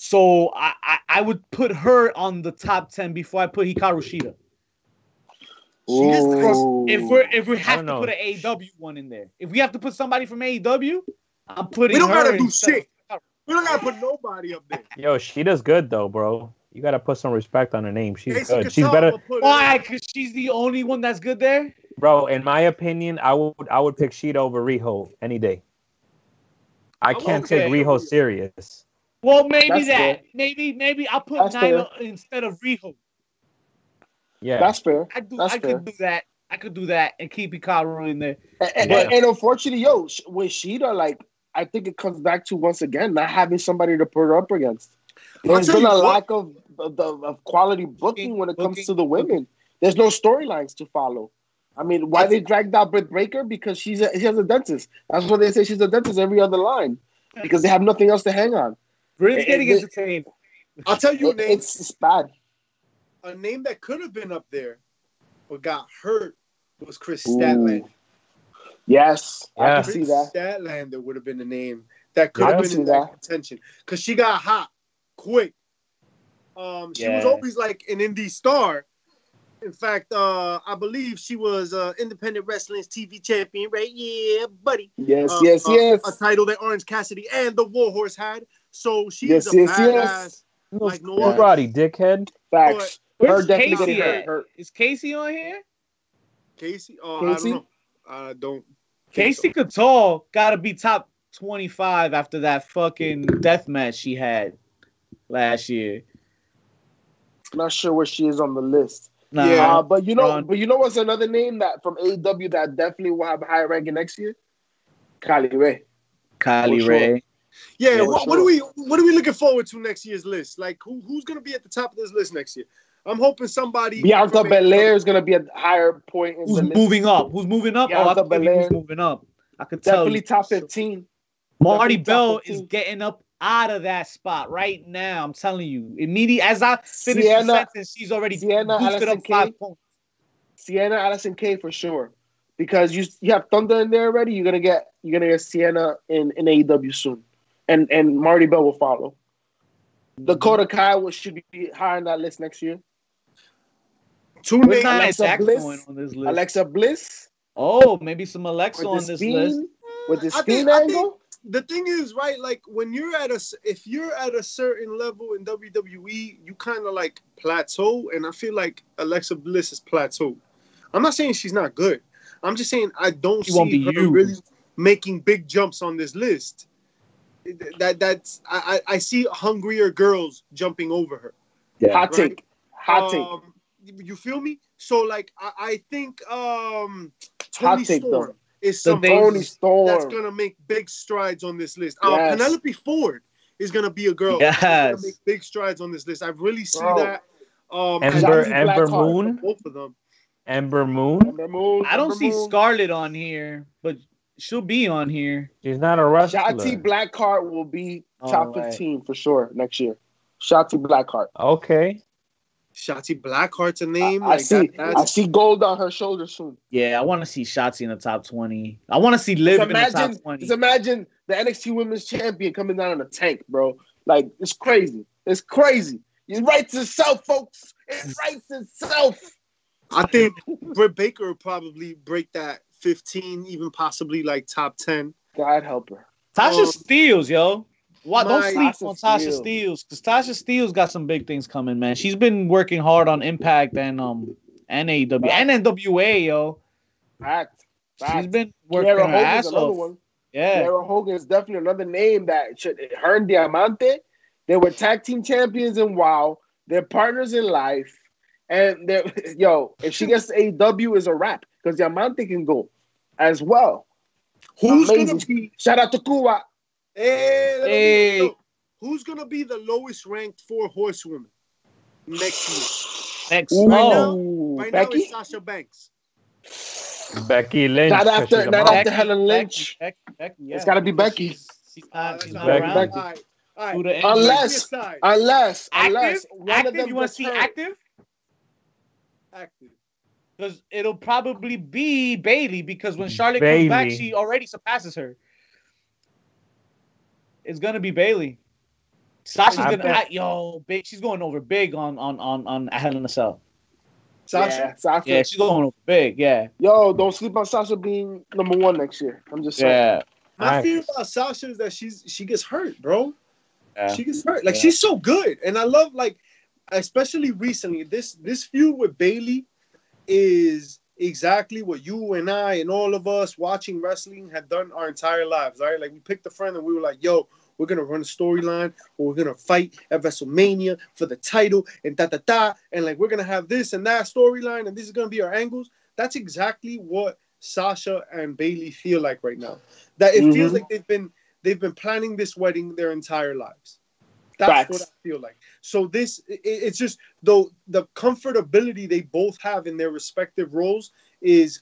S1: So I, I, I would put her on the top ten before I put Hikaru Shida.
S4: She is
S2: Ooh.
S1: If we're if we have to
S3: don't
S1: put an AEW one in there, if we have to put somebody from AEW, I'm putting.
S4: We don't
S1: her
S4: gotta do
S1: instead of
S4: shit. We don't gotta put nobody up there.
S3: Yo, she does good though, bro. You gotta put some respect on her name. She's
S4: Casey
S3: good. She's better,
S4: will put her
S1: Why? Because she's the only one that's good there.
S3: bro. In my opinion, I would I would pick Shida over Riho any day. I
S4: I'm
S3: can't
S1: okay.
S3: take Riho serious.
S1: Well, maybe
S2: That's
S1: that.
S2: fair.
S1: Maybe maybe I'll put
S2: That's fair.
S1: Nyla instead of Riho.
S3: Yeah,
S2: That's fair.
S1: I do.
S2: That's
S1: I
S2: fair.
S1: could do that. I could do that and keep Hikaru in there.
S2: And, and,
S3: Yeah.
S2: and unfortunately, yo, sh- with Shida, like I think it comes back to once again not having somebody to put her up against. There's been a
S4: what.
S2: lack of of, of quality booking when it comes to the women. There's no storylines to follow. I mean, why they dragged out Britt Breaker? Because she's a, she has a dentist. That's why they say she's a dentist every other line because they have nothing else to hang on.
S1: Britt's
S2: It-
S1: getting
S2: it-
S1: entertained.
S4: I'll tell you a name.
S2: it's, it's bad.
S4: A name that could have been up there, but got hurt was Kris
S2: Ooh.
S4: Statlander.
S2: Yes, I
S3: Yeah.
S2: can see that.
S4: Statlander would have been the name that could
S2: I
S4: have been in that
S2: that.
S4: contention because she got hot quick. Um, she was always like an indie star. In fact, uh, I believe she was uh, independent wrestling's TV champion, right? Yeah, buddy.
S2: Yes,
S4: Uh,
S2: yes,
S4: uh,
S2: yes.
S4: A title that Orange Cassidy and the Warhorse had. So she's
S2: Yes,
S4: a
S2: yes,
S4: badass.
S2: yes.
S4: Like no
S3: Full
S4: other.
S3: dickhead.
S2: Facts. Her
S1: Where's
S2: definitely
S1: Casey
S2: getting hurt.
S1: at?
S2: hurt.
S1: Is Casey on here?
S4: Casey? Oh,
S2: Casey?
S4: I don't know. I don't. think
S1: Casey Couture got to be top 25 after that fucking death match she had last year.
S2: Not sure where she is on the list.
S1: Nah,
S4: Yeah.
S2: Uh, but you know,
S1: Ron.
S2: but you know what's another name that from AEW that definitely will have a higher ranking next year? Kylie Rae.
S1: Kylie
S2: Rae. sure.
S1: Ray.
S4: Yeah,
S2: Yeah,
S4: what,
S2: for
S4: what are we what are we looking forward to next year's list? Like who who's gonna be at the top of this list next year? I'm hoping somebody
S2: Bianca
S4: from
S2: Belair is gonna be a higher point in
S1: Who's
S2: the list.
S1: moving up? Who's moving up? oh, I
S2: Bianca
S1: can tell who's moving up. I could tell
S2: Definitely
S1: you.
S2: top fifteen.
S1: Marty
S2: definitely
S1: Bell
S2: 15.
S1: is getting up out of that spot right now. I'm telling you. Immediately as I finish the sentence, she's already
S2: Sienna
S1: boosted
S2: Allison
S1: up five
S2: Kay.
S1: points.
S2: Sienna Allysin Kay for sure. Because you you have Thunder in there already, you're gonna get you're gonna get Sienna in, in AEW soon. And and Marti Belle will follow. Dakota Kai will- should be higher on that list next year.
S4: two names.
S2: Alexa Bliss,
S1: going on this list.
S2: Alexa Bliss
S1: Oh, maybe some Alexa on
S2: with the
S1: this list.
S2: with the
S4: I think- I think-
S2: angle.
S4: The thing is, right? Like when you're at a, if you're at a certain level in WWE, you kind of like plateau, and I feel like Alexa Bliss is plateaued. I'm not saying she's not good. I'm just saying I don't
S1: She won't
S4: see
S1: be
S4: her
S1: used.
S4: really making big jumps on this list. That that's I I I see hungrier girls jumping over her.
S1: Yeah.
S2: Hot
S4: Right.
S2: take. Hot take.
S4: Um, you- you feel me? So like I, I think um
S2: Hot
S4: Tony
S2: take,
S4: Storm
S2: though.
S4: is
S1: The
S4: somebody
S1: thing-
S2: Toni Storm.
S4: that's gonna make big strides on this list. Uh, Penelope Ford is gonna be a girl that's gonna
S1: Yes.
S4: make big strides on this list. I really see
S2: Bro.
S4: that. Um,
S3: Ember,
S2: Jackie
S3: Ember Moon,
S4: both of them.
S3: Ember Moon.
S2: Ember Moon,
S1: I don't
S2: Ember
S1: see
S2: Moon.
S1: Scarlett on here, but she'll be on here.
S3: She's not a wrestler.
S2: Shotzi Blackheart will be top
S1: All right.
S2: 15 for sure next year. Shotzi Blackheart.
S3: Okay.
S4: Shotzi Blackheart's a name.
S2: I
S4: like
S2: see.
S4: that,
S2: I see gold on her shoulder soon.
S1: Yeah, I want to see Shotzi in the top twenty. I want to see Liv
S2: Just
S1: in the top twenty.
S2: just imagine the NXT Women's Champion coming down in a tank, bro. Like it's crazy. It's crazy. It writes itself, folks. It writes itself.
S4: I think Britt Baker will probably break that 15, even possibly like top 10.
S2: God help her.
S1: Tasha
S4: Um,
S1: Steels, yo. Why don't sleep
S2: Tasha
S1: on Tasha
S2: Steelz.
S1: Steels because Tasha Steelz got some big things coming, man. She's been working hard on Impact and um and AEW and NWA, yo.
S2: Fact.
S1: She's
S2: Fact.
S1: been working
S2: Kiara
S1: her
S2: Hogan's another
S1: off.
S2: one.
S1: Yeah,
S2: Kiera Hogan is definitely another name that should. Her and Diamante, they were tag team champions in WoW. They're partners in life, and they're yo. If she gets AW, is a wrap because Diamante can go as well.
S4: Who's
S2: Amazing.
S4: gonna be
S2: Shout out to Kuwa.
S4: hey,
S1: Hey.
S4: know. who's gonna be the lowest ranked four horsewoman next
S1: next.
S2: Ooh,
S1: Oh,
S4: year? Right
S2: Becky.
S4: now it's Sasha Banks.
S3: Becky Lynch.
S2: Not
S3: 'cause
S2: after- not
S3: mom.
S2: after Helen Lynch.
S1: Becky, Becky, yeah.
S2: It's gotta be Becky.
S1: She's, she's not,
S4: that's
S1: she's
S4: not
S1: not
S2: Becky. Becky.
S4: All right, all right.
S1: Who the-
S2: Unless, unless,
S1: Active,
S2: unless one of
S1: active.
S2: them
S1: You want to see active?
S4: active.
S1: Because it'll probably be Bayley because when Charlotte
S3: Bayley.
S1: comes back, she already surpasses her. It's gonna be Bayley. Sasha's
S3: I
S1: gonna
S3: bet-
S1: yo, big. She's going over big on on on on Hell in a Cell.
S4: Sasha.
S2: Yeah, Sasha.
S1: Yeah, she's going over big. Yeah,
S2: Yo, don't sleep on Sasha being number one next year. I'm just saying.
S1: yeah.
S4: My
S3: Nice.
S4: fear about Sasha is that she's she gets hurt, bro.
S1: Yeah.
S4: She gets hurt. Like
S1: Yeah.
S4: she's so good, and I love like, especially recently, this this feud with Bayley is exactly what you and I and all of us watching wrestling have done our entire lives. Right? Like we picked a friend and we were like, "Yo, we're gonna run a storyline, or we're gonna fight at WrestleMania for the title, and da da da, and like we're gonna have this and that storyline, and this is gonna be our angles." That's exactly what Sasha and Bayley feel like right now. That it feels
S2: Mhm.
S4: like they've been they've been planning this wedding their entire lives. That's
S2: Facts.
S4: what I feel like. So this it, it's just though the comfortability they both have in their respective roles is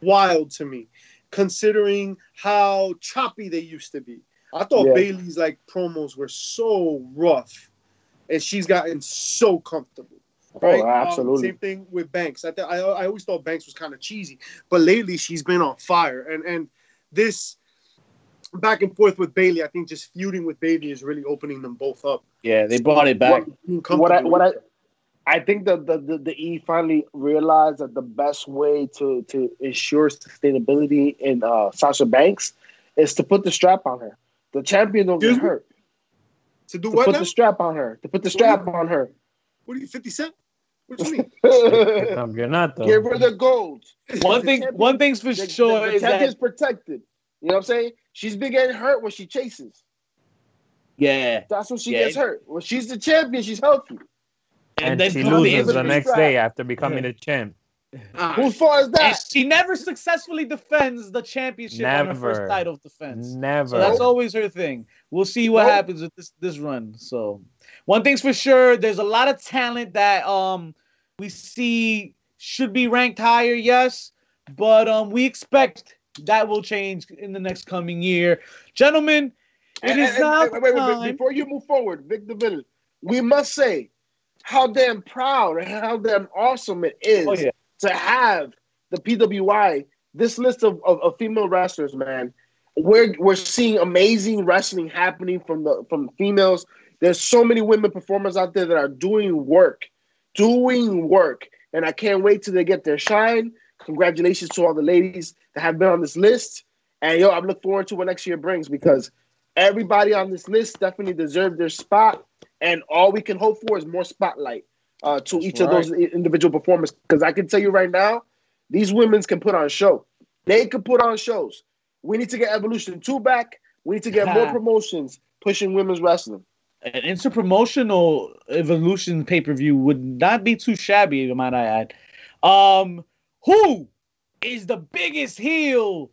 S4: wild to me, considering how choppy they used to be. I thought
S2: Yeah.
S4: Bayley's like promos were so rough, and she's gotten so comfortable. Right?
S2: Oh,
S4: Um,
S2: absolutely.
S4: same thing with Banks. I, th- I I always thought Banks was kind of cheesy, but lately she's been on fire. And and this back and forth with Bayley, I think just feuding with Bayley is really opening them both up.
S1: Yeah, they brought it back.
S4: Being
S2: what I what I. I think that the, the, the E finally realized that the best way to to ensure sustainability in uh, Sasha Banks is to put the strap on her. The champion don't get
S4: Excuse me?
S2: hurt.
S4: to do
S2: To
S4: what
S2: put
S4: now?
S2: the strap on her. To put the strap on her.
S4: What are you, 50 Cent? What do you mean?
S3: Campeonato.
S2: Give her the gold.
S1: One thing, one thing's for
S2: The,
S1: sure
S2: the, the
S1: is
S2: champion's
S1: that
S2: protected. You know what I'm saying? She's been getting hurt when she chases.
S1: yeah,
S2: That's when she
S1: Yeah.
S2: gets hurt. When she's the champion, she's healthy.
S3: and
S1: then
S3: she
S1: come the
S3: loses the next
S2: strap.
S3: day after becoming a champ.
S4: Ah,
S2: Whose fault is that?
S1: she never successfully defends the championship on her first
S3: Never.
S1: title defense.
S3: Never.
S1: So that's always her thing. We'll see what
S2: Nope.
S1: happens with this this run. So one thing's for sure, there's a lot of talent that um we see should be ranked higher, yes, but um we expect that will change in the next coming year. Gentlemen, it
S2: And-
S1: is
S2: and-
S1: now
S2: wait, wait, wait,
S1: time.
S2: before you move forward, Vic DeVille, we must say how damn proud and how damn awesome it oh, is
S1: Oh, yeah.
S2: to have the PWI, this list of, of, of female wrestlers, man. We're we're seeing amazing wrestling happening from the from females. There's so many women performers out there that are doing work, doing work, and I can't wait till they get their shine. Congratulations to all the ladies that have been on this list. And yo, I'm looking forward to what next year brings because everybody on this list definitely deserve their spot. And all we can hope for is more spotlight uh, to
S1: That's
S2: each of those individual performers. Because I can tell you right now, these women's can put on a show. They can put on shows. We need to get Evolution 2 back. We need to get more promotions pushing women's wrestling.
S1: an interpromotional evolution pay-per-view would not be too shabby, might I add. Um, who is the biggest heel?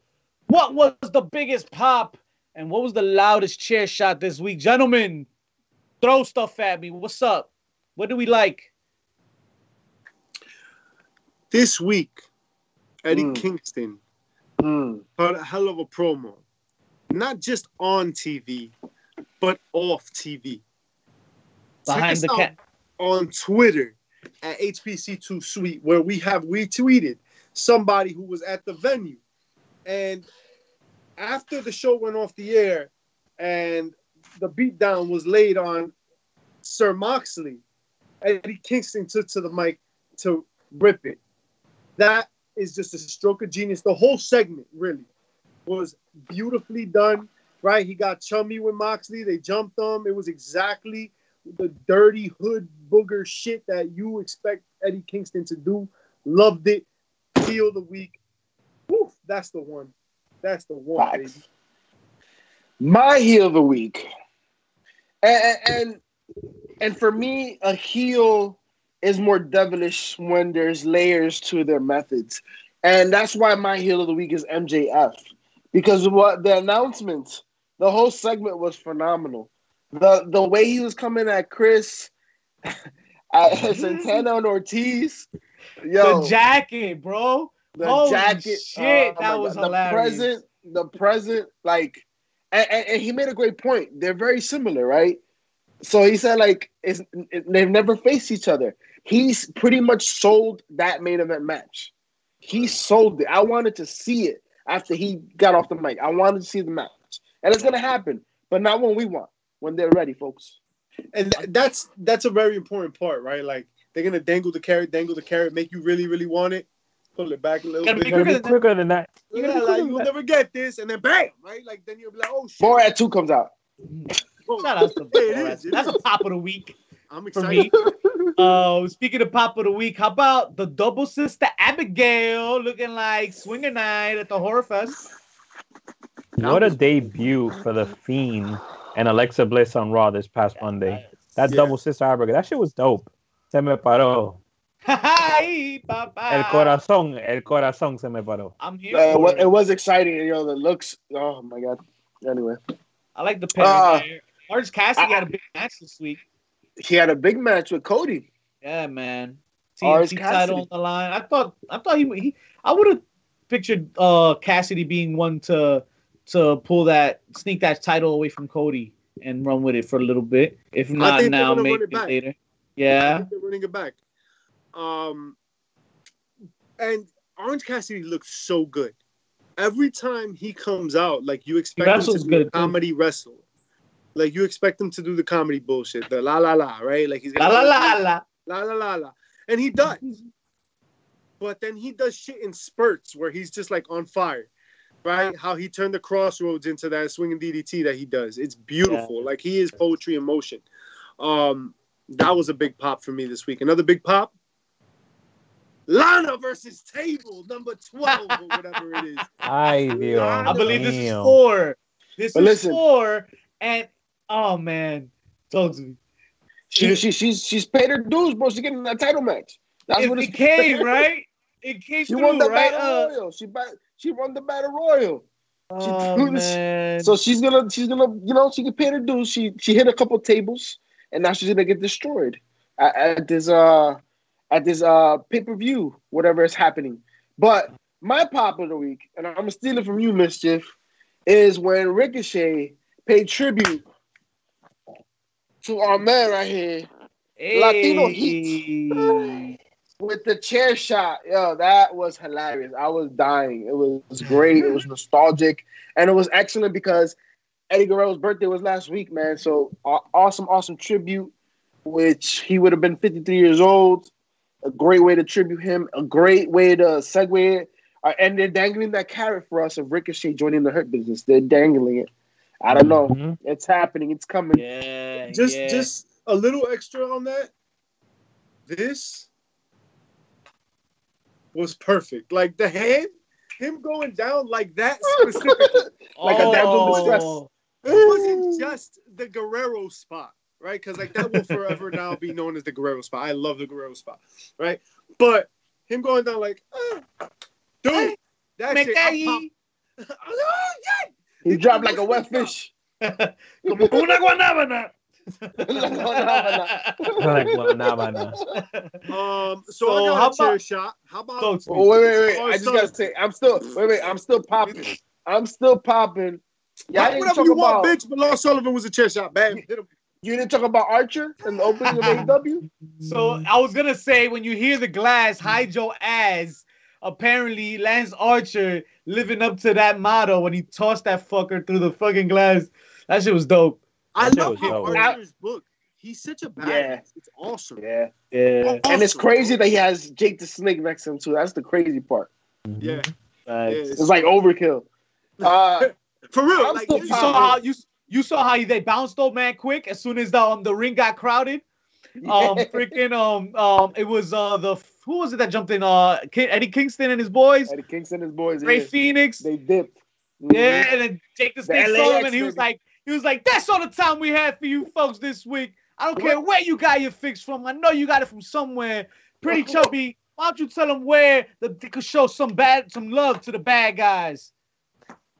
S1: What was the biggest pop? And what was the loudest chair shot this week? Gentlemen, throw stuff at me. What's up? What do we like?
S4: this week, Eddie
S2: Mm.
S4: Kingston
S2: Mm.
S4: But a hell of a promo. Not just on TV, but off TV. Check
S1: Behind
S4: us
S1: the
S4: out
S1: cat.
S4: on Twitter at HPC Too Sweet, where we have retweeted somebody who was at the venue. And after the show went off the air and the beatdown was laid on Sir Moxley, Eddie Kingston took to the mic to rip it. That is just a stroke of genius. The whole segment really was beautifully done. Right, he got chummy with Moxley. They jumped him. It was exactly the dirty hood booger shit that you expect Eddie Kingston to do. Loved it. Heel of the week. Woof, that's the one. That's the one, baby.
S2: My heel of the week, and, and and for me, a heel is more devilish when there's layers to their methods, and that's why my heel of the week is MJF because what the announcement, the whole segment was phenomenal. The the way he was coming at Chris, at Santana and Ortiz, yo,
S1: the jacket, bro.
S2: the
S1: Holy
S2: jacket.
S1: shit,
S2: oh
S1: that was
S2: God.
S1: hilarious.
S2: The present, the present, like, and, and, and he made a great point. They're very similar, right? So he said, like, it's, it, they've never faced each other. He's pretty much sold that main event match. He sold it. I wanted to see it after he got off the mic. I wanted to see the match, and it's gonna happen, but not when we want. When they're ready, folks.
S4: And th- that's that's a very important part, right? Like they're gonna dangle the carrot, dangle the carrot, make you really, really want it. Pull it back a little
S1: Gotta
S4: bit.
S1: be
S3: You're gonna
S1: quicker
S3: be
S1: than
S3: quicker than that. You're
S4: Yeah, like, you'll never get this, and then bam, right? Like then you'll be like, oh shit.
S2: Four at two comes out.
S1: Shout out to
S4: Yeah,
S1: Borat.
S4: is,
S1: That's a pop of the week
S4: I'm
S1: for
S4: excited.
S1: me. Uh, speaking of pop of the week, how about the double sister Abigail looking like swinger night at the horror fest?
S3: What a debut for the Fiend and Alexa Bliss on Raw this past Monday. That
S4: Yeah.
S3: double sister Abigail, that shit was dope. Se me paró.
S1: Hi, papa.
S3: El corazón, el corazón se me paró.
S1: I'm here.
S2: Uh,
S1: it.
S2: it was exciting, you know. The looks. Oh my god. Anyway,
S1: I like the pair.
S2: Uh,
S1: there. Orange Cassidy had a big match this week.
S2: he had a big match with Cody.
S1: Yeah, man.
S2: Orange
S1: TNT
S2: Cassidy.
S1: title on the line. I thought. I thought he. he I would have pictured uh Cassidy being one to to pull that sneak that title away from Cody and run with it for a little bit. If not now, maybe
S4: it
S1: later. Yeah.
S4: they're running it back. Um, and Orange Cassidy looks so good. Every time he comes out, like you expect him to
S1: wrestles
S4: do
S1: good, too.
S4: comedy wrestle. Like you expect him to do the comedy bullshit, the la la la, right? Like he's
S1: La la la la.
S4: la la la la, and he does. But then he does shit in spurts where he's just like on fire, right? How he turned the crossroads into that swinging DDT that he does. It's beautiful. Like he is poetry in motion. Um, that was a big pop for me this week. Another big pop. Lana versus Table, number 12, or whatever it is.
S3: Ay, Dios.
S1: I believe this is
S3: mío.
S1: four. This
S2: But
S1: is
S2: listen.
S1: four. And oh man, talk to me.
S2: She, she she's she's paid her dues, bro. She's getting that title match. That's
S1: It,
S2: what
S1: it
S2: it's
S1: came right. It came
S2: She
S1: through,
S2: won the
S1: right?
S2: battle
S1: Uh,
S2: royal. She ba- she won the battle royal.
S1: oh.
S2: So she's gonna she's gonna you know she can pay her dues. She she hit a couple tables, and now she's gonna get destroyed at, at this uh at this uh pay per view, whatever is happening. But my pop of the week, and I'm gonna steal it from you, mischief, is when Ricochet paid tribute to our man right here Latino
S1: Hey.
S2: With the chair shot. Yo, that was hilarious. I was dying. It was great. It was nostalgic, and it was excellent because Eddie Guerrero's birthday was last week, man. So aw- awesome, awesome tribute. Which he would have been 53 years old. A great way to tribute him. A great way to segue it. Uh, and they're dangling that carrot for us of Ricochet joining the Hurt Business. They're dangling it. I don't know.
S3: Mhm.
S2: It's happening. It's coming.
S1: Yeah.
S4: Just
S1: yeah.
S4: just a little extra on that. This was perfect. Like the head, him going down like that specifically.
S2: like a damsel in distress.
S1: Oh.
S4: It wasn't just the Guerrero spot, right? Because like that will forever now be known as the Guerrero spot. I love the Guerrero spot, right? But him going down like, ah, dude, that
S1: Me
S4: shit. I
S1: caí.
S4: popped. Oh, yeah.
S2: He dropped like a wet fish.
S1: Como una guanábana.
S4: Um, so,
S1: So
S4: I
S1: how
S4: got a chair
S1: about-
S4: shot. How about
S1: So,
S2: Oh, wait, wait, wait.
S4: Oh,
S2: I just
S4: so-
S2: gotta say, I'm still wait, wait. I'm still popping. I'm still popping. Yeah, I
S4: whatever you
S2: about.
S4: want, bitch? But Lars Sullivan was a chair shot. Bam.
S2: You didn't talk about Archer and the opening of AEW.
S1: So I was gonna say when you hear the glass, hide your ass. Apparently, Lance Archer living up to that motto when he tossed that fucker through the fucking glass. That shit was dope.
S4: I
S3: That
S4: love
S3: was
S4: how
S3: dope.
S4: Book. He's such a badass.
S2: Yeah.
S4: It's awesome.
S2: Yeah,
S3: Yeah.
S2: and it's crazy that he has Jake the Snake next to him too. That's the crazy part.
S4: Yeah,
S3: Facts.
S4: yeah.
S2: It's like overkill. Uh,
S4: For real.
S2: I'm
S4: like,
S2: still
S1: You
S4: you-
S1: saw how you you saw how they bounced though, man, quick as soon as the um the ring got crowded. Um, freaking um um, it was uh the who was it that jumped in? Uh, Ki- Eddie Kingston and his boys,
S2: Eddie Kingston and his boys.
S1: Ray
S2: yeah.
S1: Phoenix.
S2: They dipped.
S1: Yeah, and then Jake the Snake
S2: The
S1: saw him, and he was like, he was like, "That's all the time we had for you folks this week. I don't care where you got your fix from. I know you got it from somewhere. Pretty chubby. Why don't you tell them where that they could show some bad, some love to the bad guys?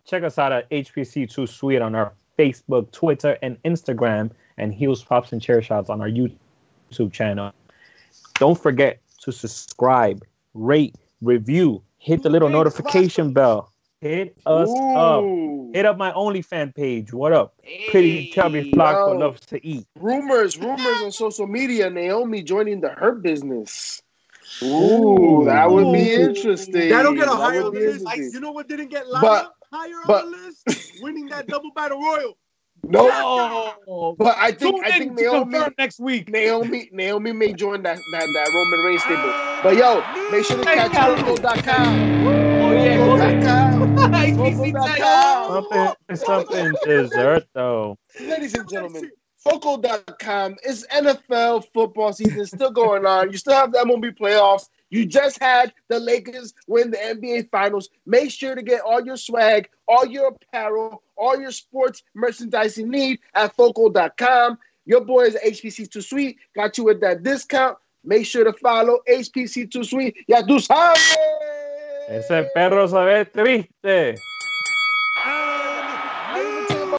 S3: Check us out at HPC Too Sweet on our Facebook, Twitter, and Instagram, and Heels, Pops, and Chair Shots on our YouTube channel. Don't forget to subscribe, rate, review, hit the little notification bell. Hit us up.
S2: Ooh.
S3: Hit up my OnlyFans page. What up? Pretty chubby Flacco
S2: yo.
S3: loves to eat.
S2: Rumors, rumors on social media. Naomi joining the Hurt business. Ooh,
S3: Ooh.
S2: that would be
S1: Ooh.
S2: interesting.
S4: That'll get a
S2: That
S4: higher
S2: would be
S4: list. Like, you know what didn't get Lana
S2: But-
S4: higher
S2: but-
S4: on the list? Winning that double battle royal.
S2: No,
S1: Oh,
S2: but I think I think Naomi,
S1: next week.
S2: Naomi, Naomi may join that that, that Roman Reigns stable. But yo, make sure to catch Foco.com.
S1: Oh yeah, go
S3: Something, something dessert though.
S2: Ladies and gentlemen, Foco.com is NFL football season still going on. You still have the MLB playoffs. You just had the Lakers win the NBA Finals. Make sure to get all your swag, all your apparel, all your sports merchandise you need at Foco.com. Your boys at HPC Too Sweet got you with that discount. Make sure to follow HPC Too Sweet. Ya tú sabes.
S3: Ese perro se ve triste.